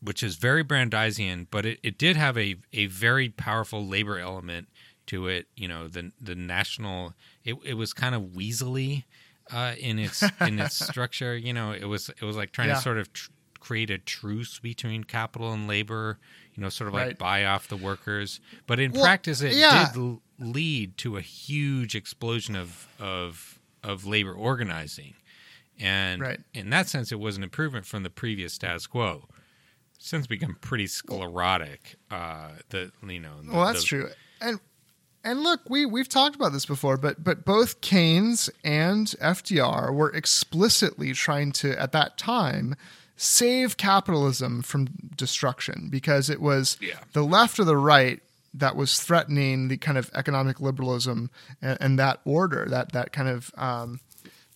which is very Brandeisian, but it, it did have a, a very powerful labor element to it. You know, the the national it, it was kind of weaselly uh, in its in its structure. You know, it was it was like trying Yeah. to sort of tr- create a truce between capital and labor. You know, sort of like Right. buy off the workers. But in Well, practice, it yeah. did l- lead to a huge explosion of of of labor organizing. And Right. in that sense, it was an improvement from the previous status quo. Since become pretty sclerotic, uh, the you know. the- Well, that's the- true. And and look, we we've talked about this before, but but both Keynes and FDR were explicitly trying to at that time save capitalism from destruction because it was Yeah. the left or the right that was threatening the kind of economic liberalism and, and that order, that that kind of um,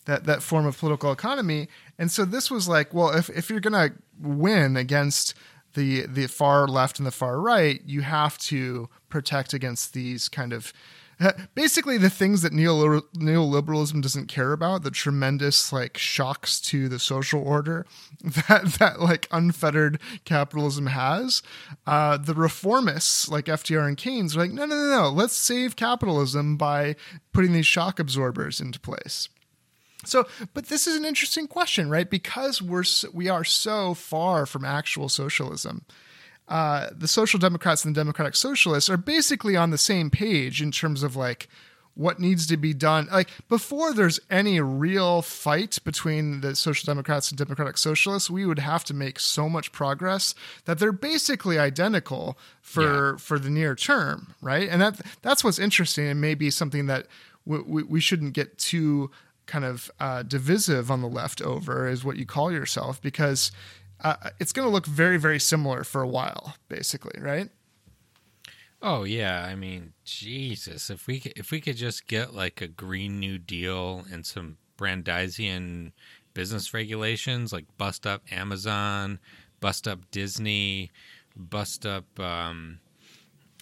that that form of political economy. And so this was like, well, if if you're going to win against the the far left and the far right, you have to protect against these kind of basically the things that neoliberalism doesn't care about the tremendous like shocks to the social order that that like unfettered capitalism has uh, the reformists like fdr and keynes are like no no no no let's save capitalism by putting these shock absorbers into place so, but this is an interesting question, right? Because we're we are so far from actual socialism uh, the Social Democrats and the Democratic Socialists are basically on the same page in terms of like what needs to be done. Like before there's any real fight between the Social Democrats and Democratic Socialists, we would have to make so much progress that they're basically identical for yeah. for the near term, right? And that that's what's interesting and maybe something that we, we, we shouldn't get too kind of uh, divisive on the left over is what you call yourself because uh, it's going to look very, very similar for a while, basically, right? Oh yeah, I mean, Jesus, if we could, if we could just get like a Green New Deal and some Brandeisian business regulations, like bust up Amazon, bust up Disney, bust up um,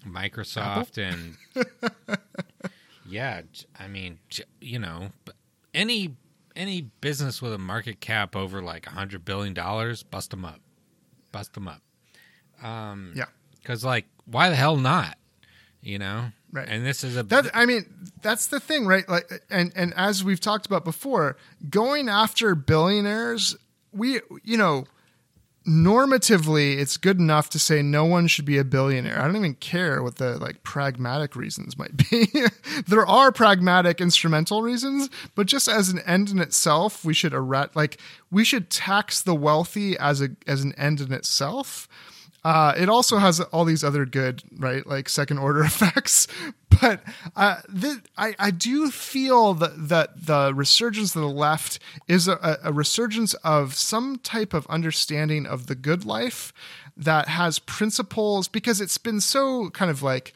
Microsoft, Apple? and yeah, I mean, you know, any any business with a market cap over like a hundred billion dollars, bust them up, bust them up. Um, yeah, because like, why the hell not? You know, right? And this is a that. I mean, that's the thing, right? Like, and and as we've talked about before, going after billionaires, we, you know normatively it's good enough to say no one should be a billionaire. I don't even care what the like pragmatic reasons might be. there are pragmatic instrumental reasons, but just as an end in itself, we should erect like we should tax the wealthy as a as an end in itself. Uh, it also has all these other good, right, like second order effects. But uh, th- I, I do feel that, that the resurgence of the left is a, a resurgence of some type of understanding of the good life that has principles because it's been so kind of like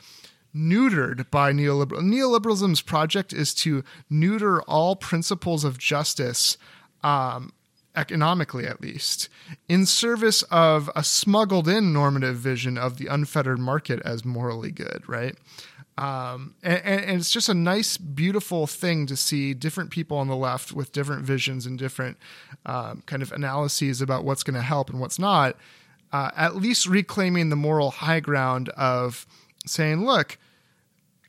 neutered by neoliberal. Neoliberalism's project is to neuter all principles of justice um, economically at least, in service of a smuggled in normative vision of the unfettered market as morally good, right? Um, and, and, it's just a nice, beautiful thing to see different people on the left with different visions and different um, kind of analyses about what's going to help and what's not, uh, at least reclaiming the moral high ground of saying, look,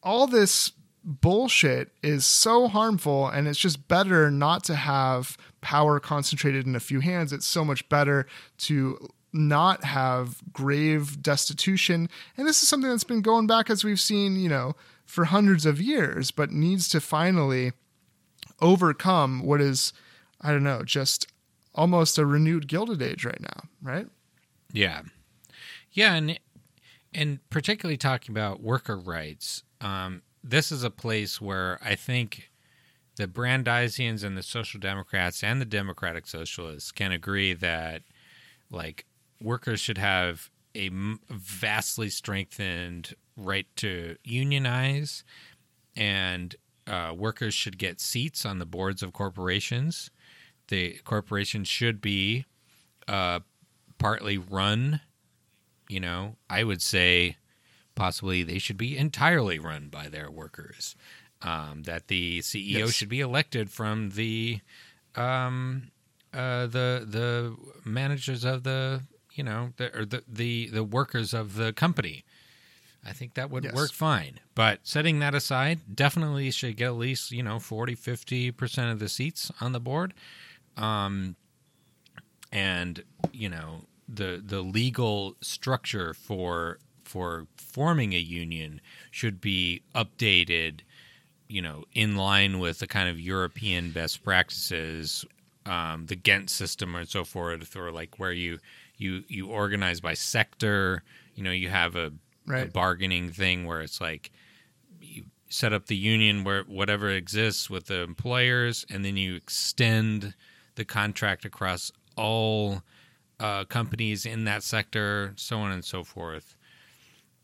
all this bullshit is so harmful and it's just better not to have power concentrated in a few hands. It's so much better to not have grave destitution. And this is something that's been going back as we've seen you know for hundreds of years but needs to finally overcome what is i don't know just almost a renewed gilded age right now right? Yeah. Yeah and and particularly talking about worker rights um, this is a place where I think the Brandeisians and the Social Democrats and the Democratic Socialists can agree that like workers should have a vastly strengthened right to unionize and uh, workers should get seats on the boards of corporations. The corporations should be uh, partly run, you know, I would say possibly they should be entirely run by their workers. Um, that the CEO yes. should be elected from the um, uh, the the managers of the you know the, or the the the workers of the company. I think that would yes. work fine. But setting that aside, definitely should get at least, you know, 40, 50% of the seats on the board. Um, and, you know, the the legal structure for for forming a union should be updated, you know, in line with the kind of European best practices, um, the Ghent system and so forth, or like where you you you organize by sector. You know, you have a, right. a bargaining thing where it's like you set up the union where whatever exists with the employers, and then you extend the contract across all uh, companies in that sector, so on and so forth.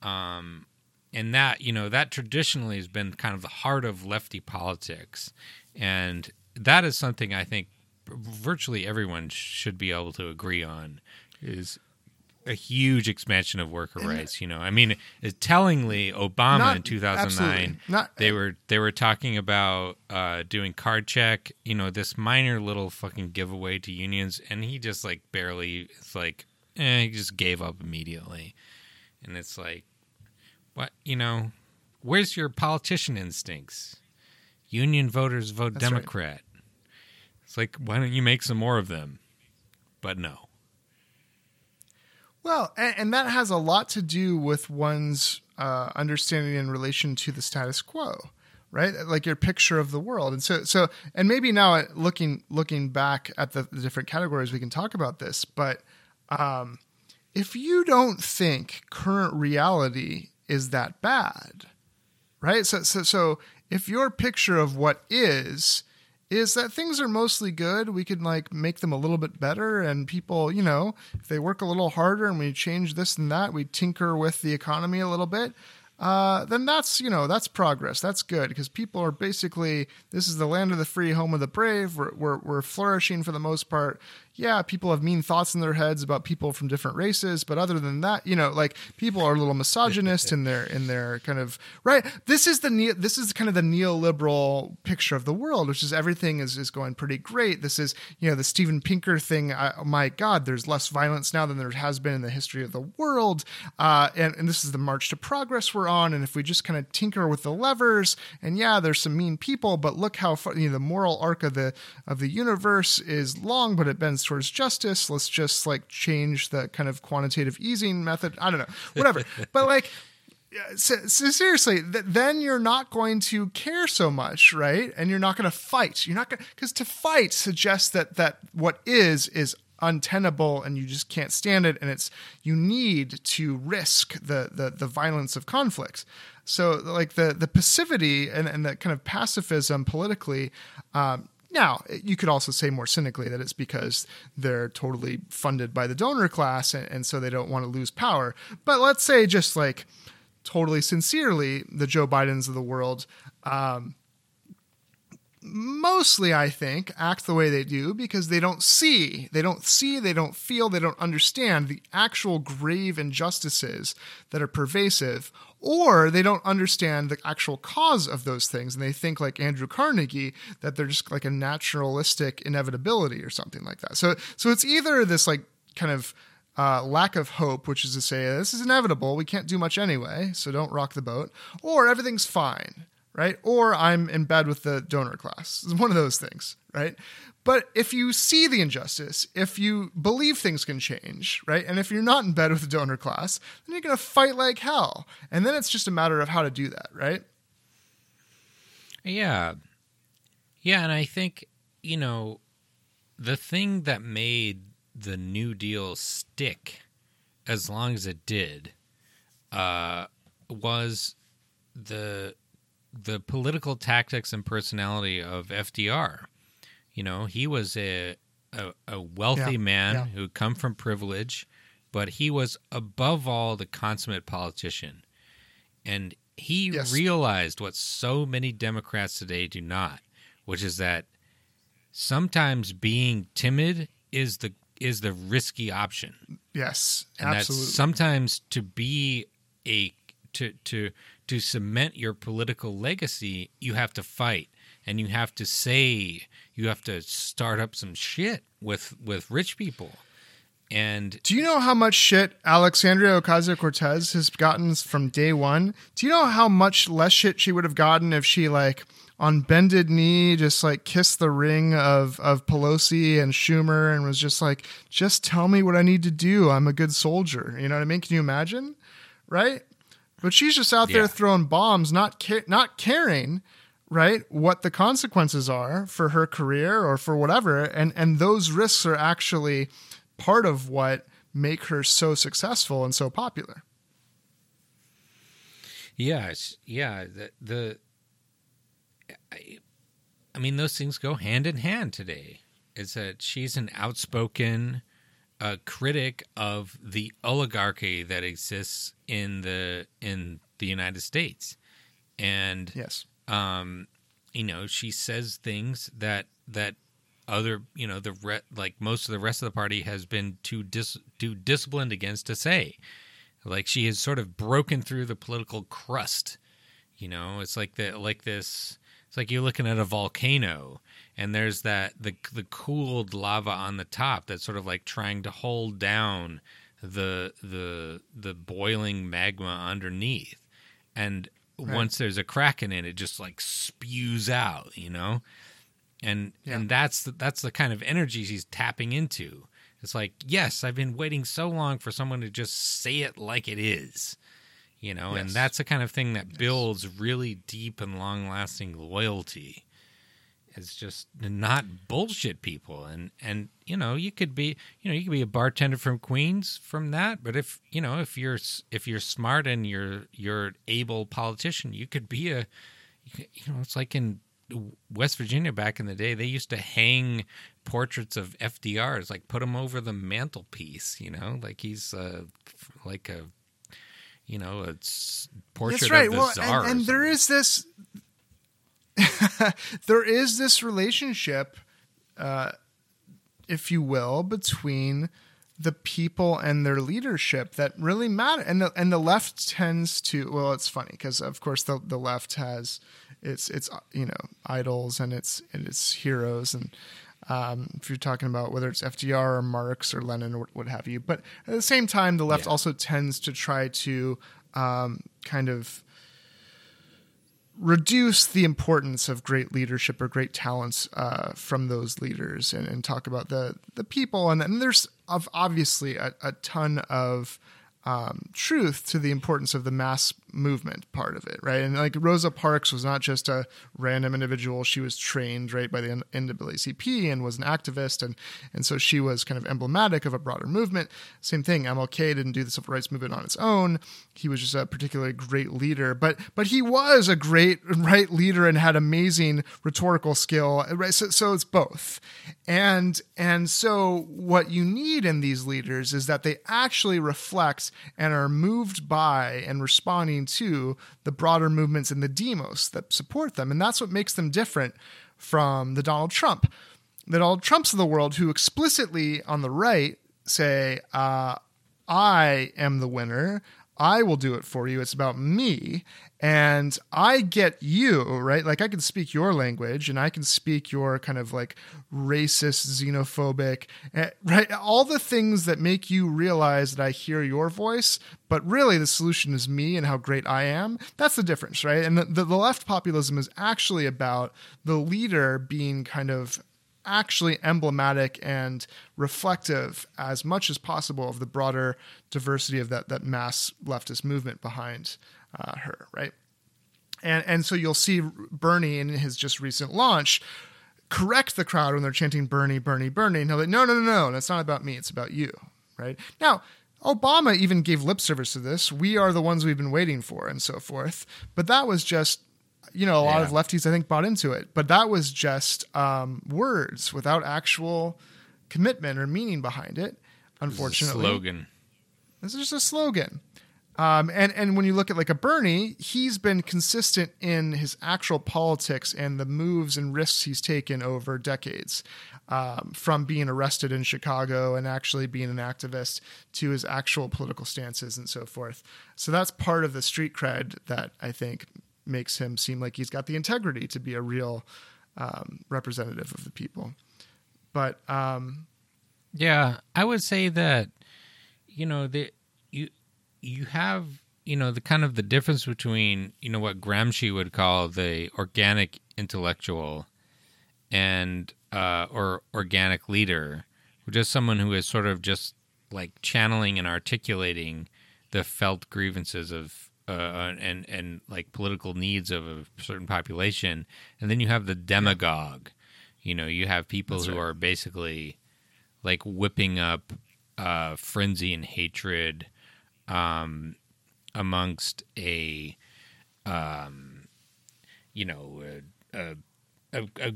Um, and that you know that traditionally has been kind of the heart of lefty politics, and that is something I think virtually everyone should be able to agree on is a huge expansion of worker rights. You know, I mean, tellingly, Obama Not- in 2009. Not- they were they were talking about uh, doing card check. You know, this minor little fucking giveaway to unions, and he just like barely. It's like, eh, he just gave up immediately, and it's like, what you know, where's your politician instincts? Union voters vote That's right. Democrat. It's like, why don't you make some more of them? But no. Well, and, and that has a lot to do with one's uh, understanding in relation to the status quo, right? Like your picture of the world, and so so, and maybe now uh, looking looking back at the, the different categories, we can talk about this. But um, if you don't think current reality is that bad, right? So so so, if your picture of what is is that things are mostly good. We can like make them a little bit better, and people, you know, if they work a little harder and we change this and that, we tinker with the economy a little bit. Uh, then that's you know that's progress. That's good because people are basically this is the land of the free, home of the brave. We're, we're we're flourishing for the most part. Yeah, people have mean thoughts in their heads about people from different races, but other than that, you know, like people are a little misogynist in their in their kind of right. This is the this is kind of the neoliberal picture of the world, which is everything is is going pretty great. This is you know the Steven Pinker thing. I, my God, there's less violence now than there has been in the history of the world, uh, and and this is the march to progress we're on. And if we just kind of tinker with the levers, and yeah, there's some mean people, but look how far, you know, the moral arc of the of the universe is long, but it bends towards justice. Let's just like change the kind of quantitative easing method. I don't know, whatever. but like so, so seriously, th- then you're not going to care so much, right? And you're not going to fight. You're not going because to fight suggests that that what is is untenable and you just can't stand it and it's you need to risk the the, the violence of conflicts so like the the passivity and, and the kind of pacifism politically um, now, you could also say more cynically that it's because they're totally funded by the donor class and, and so they don't want to lose power. But let's say, just like totally sincerely, the Joe Bidens of the world, um, mostly, I think, act the way they do because they don't see, they don't see, they don't feel, they don't understand the actual grave injustices that are pervasive, or they don't understand the actual cause of those things. And they think, like Andrew Carnegie, that they're just like a naturalistic inevitability or something like that. So, so it's either this like kind of uh, lack of hope, which is to say, this is inevitable. We can't do much anyway, so don't rock the boat, or everything's fine right? Or I'm in bed with the donor class. It's one of those things, right? But if you see the injustice, if you believe things can change, right? And if you're not in bed with the donor class, then you're going to fight like hell. And then it's just a matter of how to do that, right? Yeah. Yeah, and I think, you know, the thing that made the New Deal stick as long as it did uh, was the the political tactics and personality of FDR. You know, he was a a, a wealthy Yeah, man yeah. who come from privilege, but he was above all the consummate politician. And he Yes. realized what so many Democrats today do not, which is that sometimes being timid is the is the risky option Yes, and absolutely. that sometimes to be a to to to cement your political legacy you have to fight and you have to say you have to start up some shit with with rich people and Do you know how much shit Alexandria Ocasio Cortez has gotten from day one? Do you know how much less shit she would have gotten if she like on bended knee just like kissed the ring of of Pelosi and Schumer and was just like, just tell me what I need to do. I'm a good soldier. You know what I mean? Can you imagine? Right? But she's just out Yeah. there throwing bombs, not ca- not caring, right? What the consequences are for her career or for whatever, and and those risks are actually part of what make her so successful and so popular. yes yeah the the I, I mean those things go hand in hand today is that she's an outspoken uh, critic of the oligarchy that exists in the in the United States and Yes. Um, you know, she says things that that other, you know, the re- like most of the rest of the party has been too dis too disciplined against to say. Like she has sort of broken through the political crust. You know, it's like the like this. It's like you're looking at a volcano, and there's that the the cooled lava on the top that's sort of like trying to hold down the the the boiling magma underneath. And right. once there's a crack in it, it just like spews out. You know, and yeah. and that's the, that's the kind of energy she's tapping into. It's like, yes, I've been waiting so long for someone to just say it like it is, you know, yes. and that's the kind of thing that yes. builds really deep and long lasting loyalty. It's just not bullshit people, and and you know you could be you know you could be a bartender from Queens from that, but if you know if you're if you're smart and you're you're able politician, you could be a you know it's like in West Virginia back in the day, they used to hang portraits of FDRs, like put them over the mantelpiece. You know, like he's uh, like a you know a portrait That's right. of the well, czar. And, and there is this there is this relationship, uh, if you will, between the people and their leadership that really matter. And the and the left tends to well, it's funny because of course the the left has its its you know idols and its and its heroes and um, if you're talking about whether it's FDR or Marx or Lenin or what have you. But at the same time, the left yeah. also tends to try to um, kind of reduce the importance of great leadership or great talents uh, from those leaders and, and, talk about the the people. And, and there's obviously a, a ton of um, truth to the importance of the mass movement part of it, right? And like Rosa Parks was not just a random individual; she was trained right by the NAACP and was an activist, and and so she was kind of emblematic of a broader movement. Same thing, MLK didn't do the civil rights movement on its own; he was just a particularly great leader, but but he was a great right leader and had amazing rhetorical skill, right? So, so it's both, and and so what you need in these leaders is that they actually reflect and are moved by and responding to the broader movements in the demos that support them. And that's what makes them different from the Donald Trump. The Donald Trumps of the world who explicitly on the right say, uh, I am the winner. I will do it for you. It's about me. And I get you, right? Like I can speak your language and I can speak your kind of like racist, xenophobic, eh, right? All the things that make you realize that I hear your voice, but really the solution is me and how great I am. That's the difference, right? And the, the, the left populism is actually about the leader being kind of actually emblematic and reflective as much as possible of the broader diversity of that that mass leftist movement behind uh, her, right? And and so you'll see Bernie in his just recent launch correct the crowd when they're chanting Bernie, Bernie, Bernie. And he'll like, no, no, no, no, that's not about me. It's about you, right? Now, Obama even gave lip service to this. We are the ones we've been waiting for, and so forth. But that was just you know, a lot yeah. of lefties I think bought into it, but that was just um, words without actual commitment or meaning behind it. Unfortunately, slogan. This is just a slogan. Um, and and when you look at like a Bernie, he's been consistent in his actual politics and the moves and risks he's taken over decades, um, from being arrested in Chicago and actually being an activist to his actual political stances and so forth. So that's part of the street cred that I think makes him seem like he's got the integrity to be a real um, representative of the people. But um, yeah, I would say that you know the you you have you know the kind of the difference between you know what Gramsci would call the organic intellectual and uh, or organic leader, which is someone who is sort of just like channeling and articulating the felt grievances of uh, and and like political needs of a certain population, and then you have the demagogue. You know, you have people That's who right. are basically like whipping up uh, frenzy and hatred um, amongst a, um, you know, a, a, a,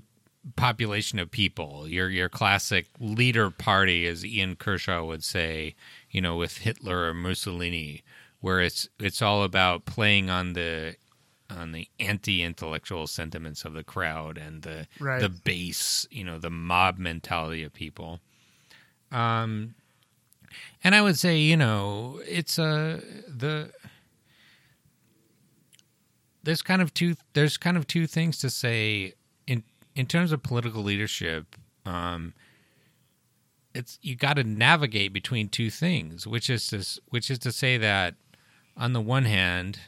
population of people. Your your classic leader party, as Ian Kershaw would say, you know, with Hitler or Mussolini where it's it's all about playing on the on the anti-intellectual sentiments of the crowd and the Right. the base, you know, the mob mentality of people. Um, and I would say, you know, it's a the there's kind of two there's kind of two things to say in in terms of political leadership. Um, it's you got to navigate between two things, which is to s- which is to say that on the one hand,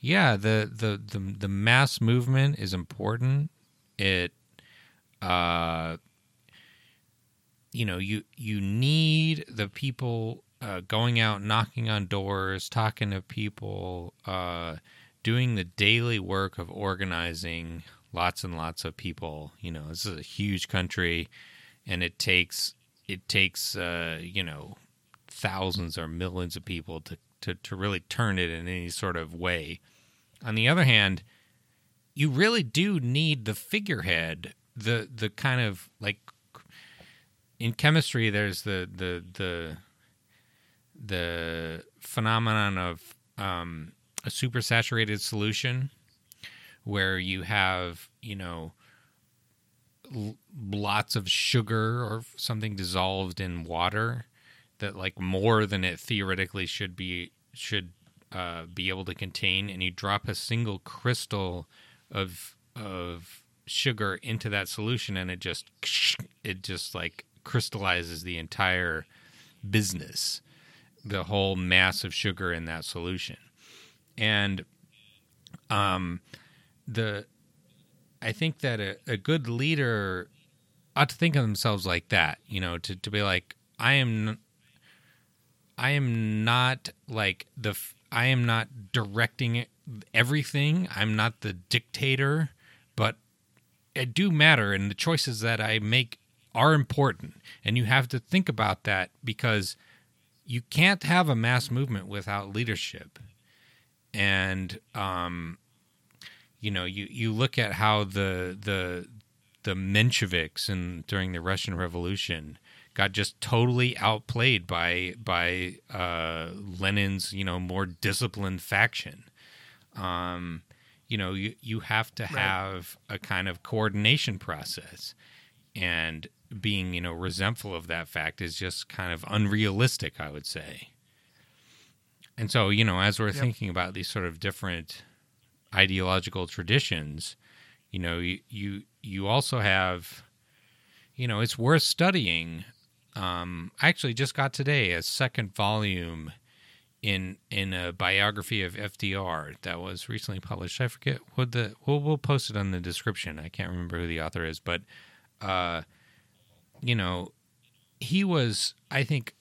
yeah, the the the, the mass movement is important. It uh you know, you you need the people uh, going out knocking on doors, talking to people, uh doing the daily work of organizing lots and lots of people. You know, this is a huge country and it takes it takes uh, you know thousands or millions of people to, to to really turn it in any sort of way. On the other hand, you really do need the figurehead, the the kind of like in chemistry there's the the the the phenomenon of um, a supersaturated solution where you have you know lots of sugar or something dissolved in water that like more than it theoretically should be should uh, be able to contain and you drop a single crystal of of sugar into that solution and it just it just like crystallizes the entire business the whole mass of sugar in that solution. And um the I think that a, a good leader ought to think of themselves like that, you know, to, to be like, I am, I am not like the, I am not directing everything. I'm not the dictator, but it do matter, and the choices that I make are important, and you have to think about that because you can't have a mass movement without leadership, and um, you know, you, you look at how the the the Mensheviks and during the Russian Revolution got just totally outplayed by by uh, Lenin's you know more disciplined faction. Um, you know, you you have to have a kind of coordination process, and being you know resentful of that fact is just kind of unrealistic, I would say. And so, you know, as we're thinking about these sort of different ideological traditions, you know, you you, you also have, you know, it's worth studying. Um, I actually just got today a second volume in in a biography of FDR that was recently published. I forget what the we'll we'll post it on the description. I can't remember who the author is, but uh, you know, he was I think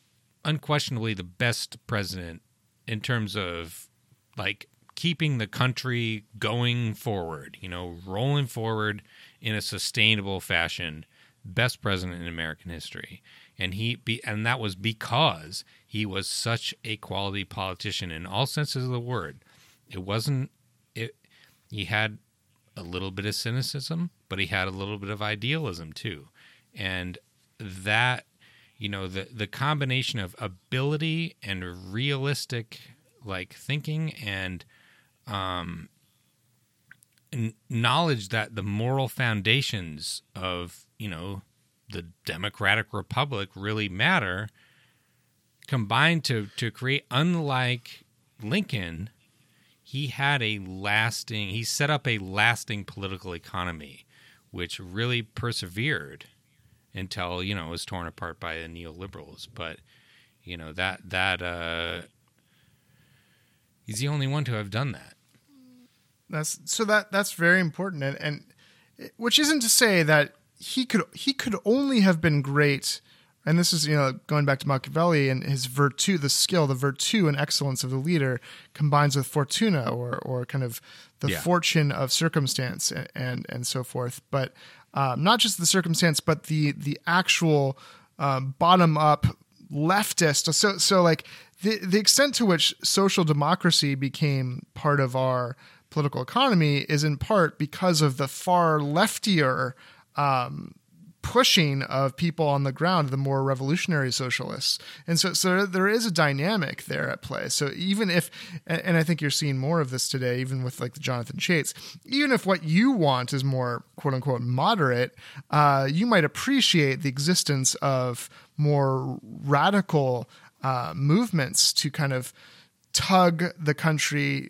unquestionably the best president in terms of like keeping the country going forward, you know, rolling forward in a sustainable fashion. Best president in American history, and he be, and that was because he was such a quality politician in all senses of the word. It wasn't it. He had a little bit of cynicism, but he had a little bit of idealism too, and that you know the the combination of ability and realistic like thinking and um knowledge that the moral foundations of you know the democratic republic really matter combined to to create unlike lincoln he had a lasting he set up a lasting political economy which really persevered until you know it was torn apart by the neoliberals. But you know that that uh he's the only one to have done that. That's so that that's very important, and and which isn't to say that he could he could only have been great. And this is you know going back to Machiavelli and his virtue, the skill, the virtue and excellence of the leader combines with fortuna or or kind of the Yeah. fortune of circumstance and and, and so forth. But um, not just the circumstance, but the the actual um, bottom up leftist. So so like the the extent to which social democracy became part of our political economy is in part because of the far leftier um, pushing of people on the ground, the more revolutionary socialists. And so, so there is a dynamic there at play. So even if, and I think you're seeing more of this today, even with like the Jonathan Chaits, even if what you want is more quote unquote moderate, uh, you might appreciate the existence of more radical uh, movements to kind of tug the country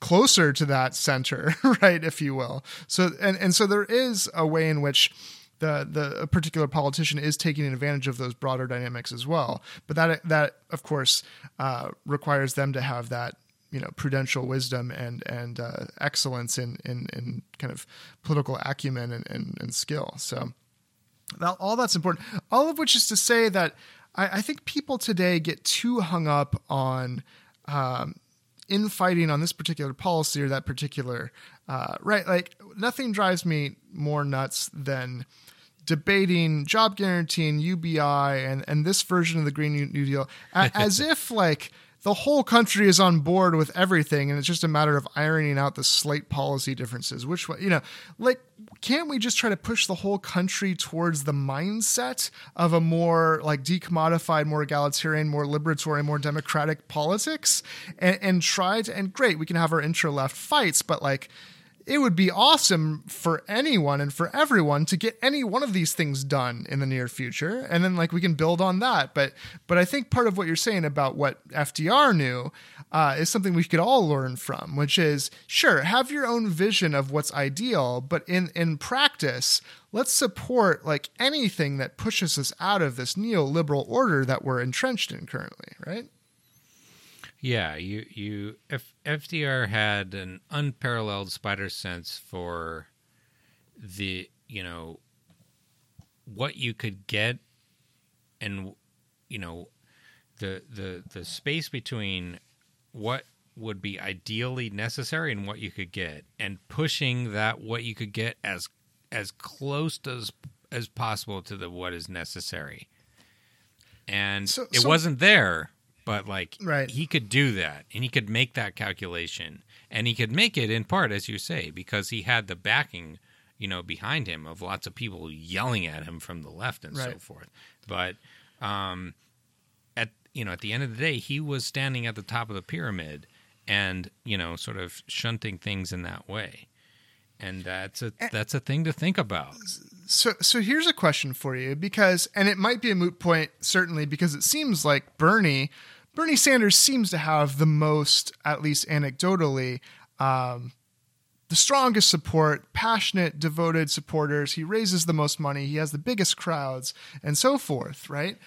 closer to that center, right, if you will. So and and so there is a way in which the the particular politician is taking advantage of those broader dynamics as well. But that that of course uh, requires them to have that you know prudential wisdom and and uh, excellence in, in in kind of political acumen and, and, and skill. So that, all that's important. All of which is to say that I, I think people today get too hung up on. Um, infighting on this particular policy or that particular uh, right? Like nothing drives me more nuts than debating job guarantee and UBI and, and this version of the Green New Deal as if like the whole country is on board with everything and it's just a matter of ironing out the slight policy differences. Which you know like can't we just try to push the whole country towards the mindset of a more like decommodified more egalitarian more liberatory more democratic politics and, and try to and great we can have our intra left fights but like it would be awesome for anyone and for everyone to get any one of these things done in the near future. And then like we can build on that. But but i think part of what you're saying about what fdr knew uh, is something we could all learn from which is sure have your own vision of what's ideal but in in practice let's support like anything that pushes us out of this neoliberal order that we're entrenched in currently right yeah, you you if FDR had an unparalleled spider sense for the you know what you could get and you know the the the space between what would be ideally necessary and what you could get and pushing that what you could get as as close as as possible to the what is necessary. And so, it so, wasn't there but like right. he could do that and he could make that calculation and he could make it in part as you say because he had the backing you know behind him of lots of people yelling at him from the left and right. so forth but um at you know at the end of the day he was standing at the top of the pyramid and you know sort of shunting things in that way and that's a that's a thing to think about so so here's a question for you because and it might be a moot point certainly because it seems like Bernie Bernie Sanders seems to have the most, at least anecdotally, um, the strongest support, passionate, devoted supporters. He raises the most money. He has the biggest crowds, and so forth. Right.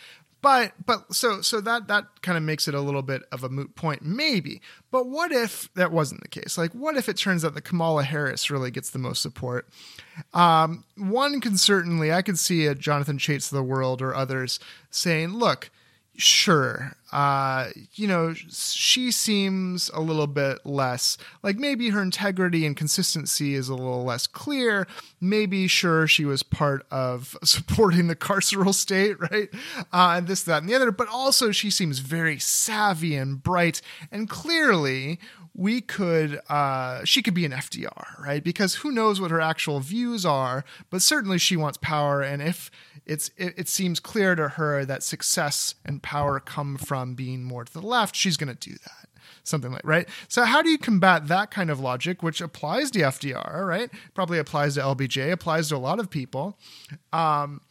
But but so so that that kind of makes it a little bit of a moot point, maybe. But what if that wasn't the case? Like, what if it turns out that Kamala Harris really gets the most support? Um, one can certainly, I could see a Jonathan Chaits of the world or others saying, "Look, sure. Uh you know she seems a little bit less like maybe her integrity and consistency is a little less clear. Maybe sure she was part of supporting the carceral state right? Uh and this that and the other. But also she seems very savvy and bright. And clearly we could uh, she could be an FDR, right? Because who knows what her actual views are, but certainly she wants power, and if it's it, it seems clear to her that success and power come from being more to the left, she's going to do that. Something like right. So how do you combat that kind of logic, which applies to FDR, right? Probably applies to LBJ, applies to a lot of people. Um,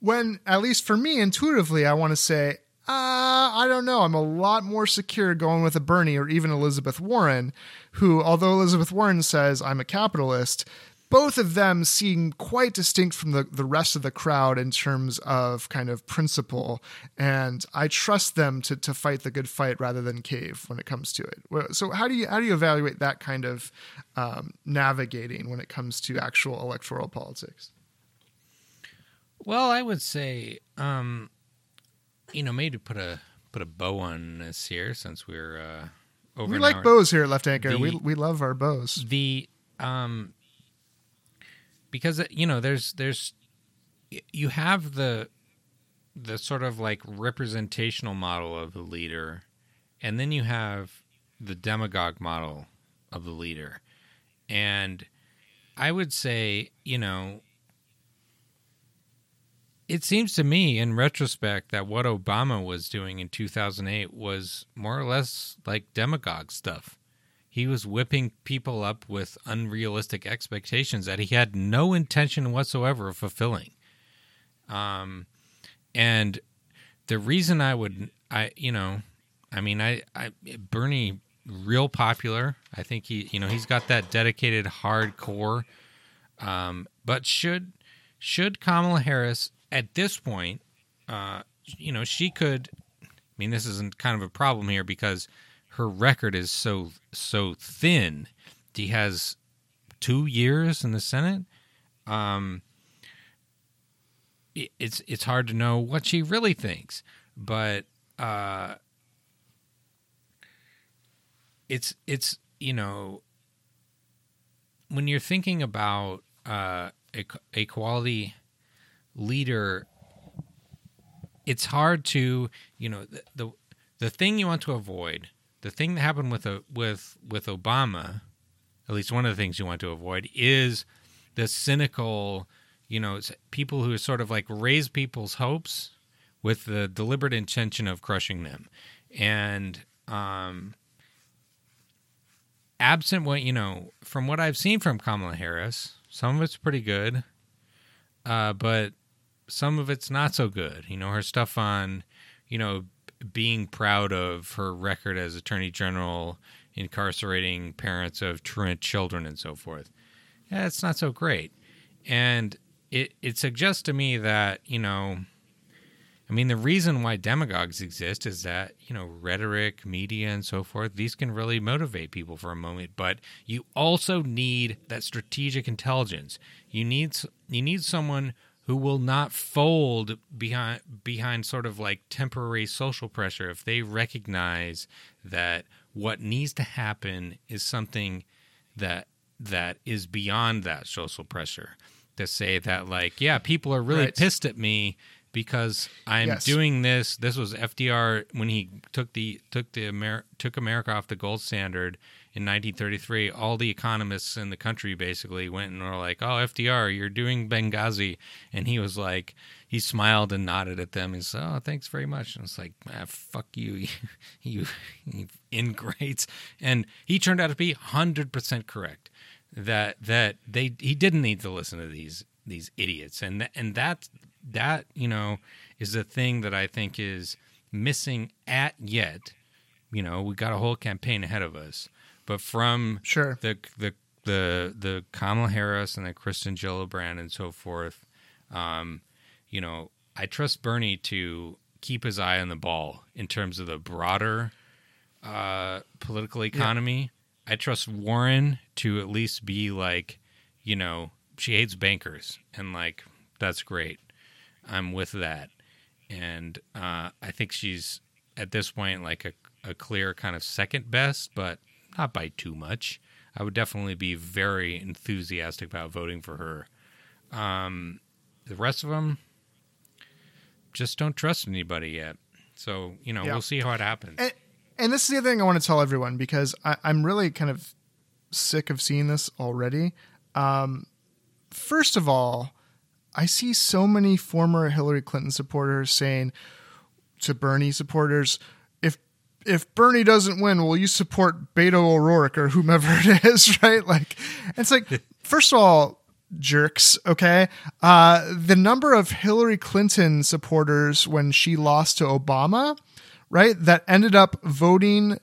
when at least for me intuitively, I want to say uh, I don't know. I'm a lot more secure going with a Bernie or even Elizabeth Warren, who, although Elizabeth Warren says I'm a capitalist, both of them seem quite distinct from the, the rest of the crowd in terms of kind of principle. And I trust them to, to fight the good fight rather than cave when it comes to it. So how do you how do you evaluate that kind of um, navigating when it comes to actual electoral politics? Well, I would say um, you know, maybe put a put a bow on this here since we're uh, over. We like hour. bows here at Left Anchor. The, we we love our bows. The um, because you know, there's there's you have the the sort of like representational model of the leader, and then you have the demagogue model of the leader, and I would say, you know, it seems to me, in retrospect, that what Obama was doing in 2008 was more or less like demagogue stuff. He was whipping people up with unrealistic expectations that he had no intention whatsoever of fulfilling. Um, and the reason I would, I, you know, I mean, I, I, Bernie, real popular. I think he, you know, he's got that dedicated hardcore. Um, but should, should Kamala Harris at this point, uh, you know, she could. I mean, this isn't kind of a problem here because her record is so so thin. She has two years in the Senate. Um, it, it's it's hard to know what she really thinks, but uh, it's it's you know when you're thinking about uh, quality leader it's hard to you know the, the the thing you want to avoid the thing that happened with a, with with Obama at least one of the things you want to avoid is the cynical you know people who sort of like raise people's hopes with the deliberate intention of crushing them and um absent what you know from what i've seen from kamala harris some of it's pretty good uh, but some of it's not so good. You know, her stuff on, you know, being proud of her record as attorney general, incarcerating parents of truant children, and so forth. Yeah, it's not so great. And it it suggests to me that you know, I mean, the reason why demagogues exist is that you know, rhetoric, media, and so forth. These can really motivate people for a moment, but you also need that strategic intelligence. You need you need someone who will not fold behind behind sort of like temporary social pressure if they recognize that what needs to happen is something that that is beyond that social pressure to say that like yeah people are really right. pissed at me because I'm yes. doing this this was FDR when he took the took the Amer- took America off the gold standard in 1933, all the economists in the country basically went and were like, "Oh, FDR, you're doing Benghazi," and he was like, he smiled and nodded at them and said, "Oh, thanks very much." And it's like, ah, "Fuck you, you, you ingrates." And he turned out to be 100 percent correct that that they he didn't need to listen to these these idiots, and th- and that that you know is the thing that I think is missing at yet. You know, we got a whole campaign ahead of us but from sure the the the the Kamala Harris and the Kirsten Gillibrand and so forth, um, you know, I trust Bernie to keep his eye on the ball in terms of the broader uh, political economy. Yeah. I trust Warren to at least be like, you know, she hates bankers and like that's great. I'm with that, and uh, I think she's at this point like a, a clear kind of second best, but not by too much. I would definitely be very enthusiastic about voting for her. Um, the rest of them just don't trust anybody yet. So, you know, yeah. we'll see how it happens. And, and, this is the other thing I want to tell everyone because I, am really kind of sick of seeing this already. Um, first of all, I see so many former Hillary Clinton supporters saying to Bernie supporters, if Bernie doesn't win, will you support Beto O'Rourke or whomever it is, right? Like, it's like, first of all, jerks, okay? Uh, the number of Hillary Clinton supporters when she lost to Obama, right, that ended up voting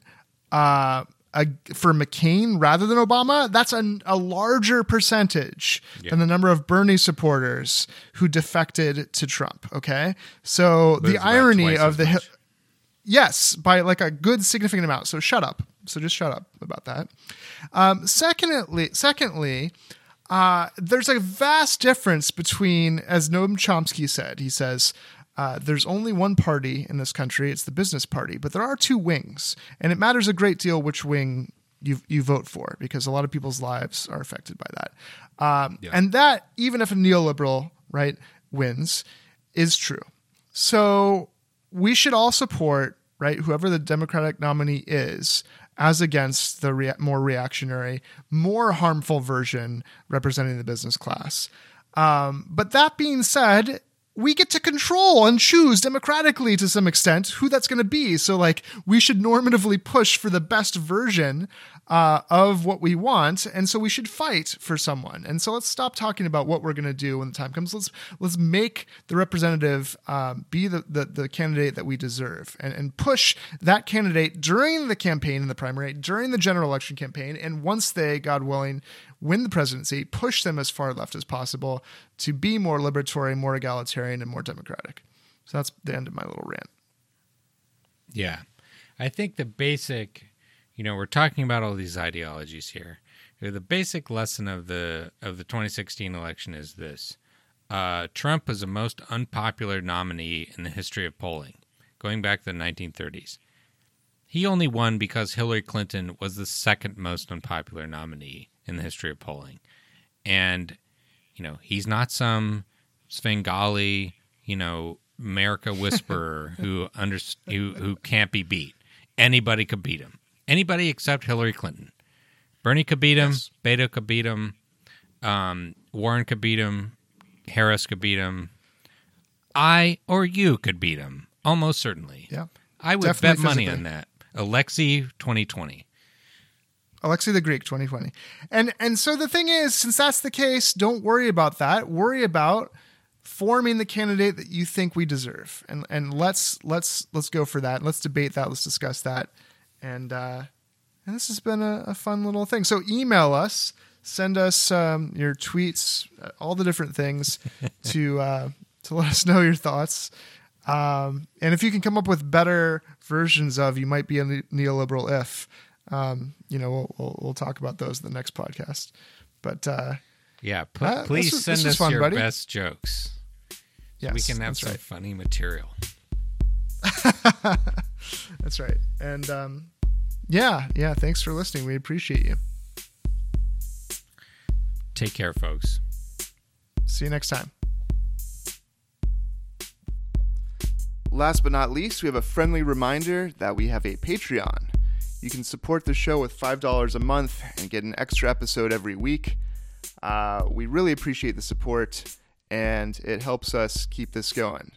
uh, a, for McCain rather than Obama, that's a, a larger percentage yeah. than the number of Bernie supporters who defected to Trump, okay? So the irony of the. Yes, by like a good significant amount. So shut up. So just shut up about that. Um, secondly, secondly, uh, there's a vast difference between, as Noam Chomsky said, he says, uh, there's only one party in this country, it's the business party, but there are two wings, and it matters a great deal which wing you you vote for because a lot of people's lives are affected by that. Um, yeah. And that, even if a neoliberal right wins, is true. So we should all support right whoever the Democratic nominee is as against the more reactionary, more harmful version representing the business class. Um, but that being said, we get to control and choose democratically to some extent who that's going to be. So, like, we should normatively push for the best version uh, of what we want, and so we should fight for someone. And so, let's stop talking about what we're going to do when the time comes. Let's let's make the representative um, be the, the, the candidate that we deserve, and and push that candidate during the campaign in the primary, during the general election campaign, and once they, God willing, win the presidency, push them as far left as possible to be more liberatory, more egalitarian, and more democratic. So that's the end of my little rant. Yeah. I think the basic, you know, we're talking about all these ideologies here. The basic lesson of the of the 2016 election is this: uh, Trump was the most unpopular nominee in the history of polling, going back to the 1930s. He only won because Hillary Clinton was the second most unpopular nominee in the history of polling, and you know he's not some Svengali, you know, America whisperer who under who who can't be beat. Anybody could beat him. Anybody except Hillary Clinton. Bernie could beat him. Yes. Beto could beat him. Um, Warren could beat him. Harris could beat him. I or you could beat him. Almost certainly. Yeah. I would Definitely bet money on that. Alexei 2020. Alexei the Greek 2020. And and so the thing is, since that's the case, don't worry about that. Worry about forming the candidate that you think we deserve. And and let's let's let's go for that. Let's debate that. Let's discuss that. And uh and this has been a, a fun little thing. So email us, send us um, your tweets, uh, all the different things to uh, to let us know your thoughts. Um, and if you can come up with better versions of "You Might Be a Ne- Neoliberal If," um, you know, we'll, we'll we'll talk about those in the next podcast. But uh, Yeah, put, Uh, please was- send us fun, your buddy. best jokes. yes, we can have that's some right. funny material. That's right. And um, yeah, yeah. Thanks for listening. We appreciate you. Take care, folks. See you next time. Last but not least, we have a friendly reminder that we have a Patreon. You can support the show with $5 a month and get an extra episode every week. Uh, we really appreciate the support, and it helps us keep this going.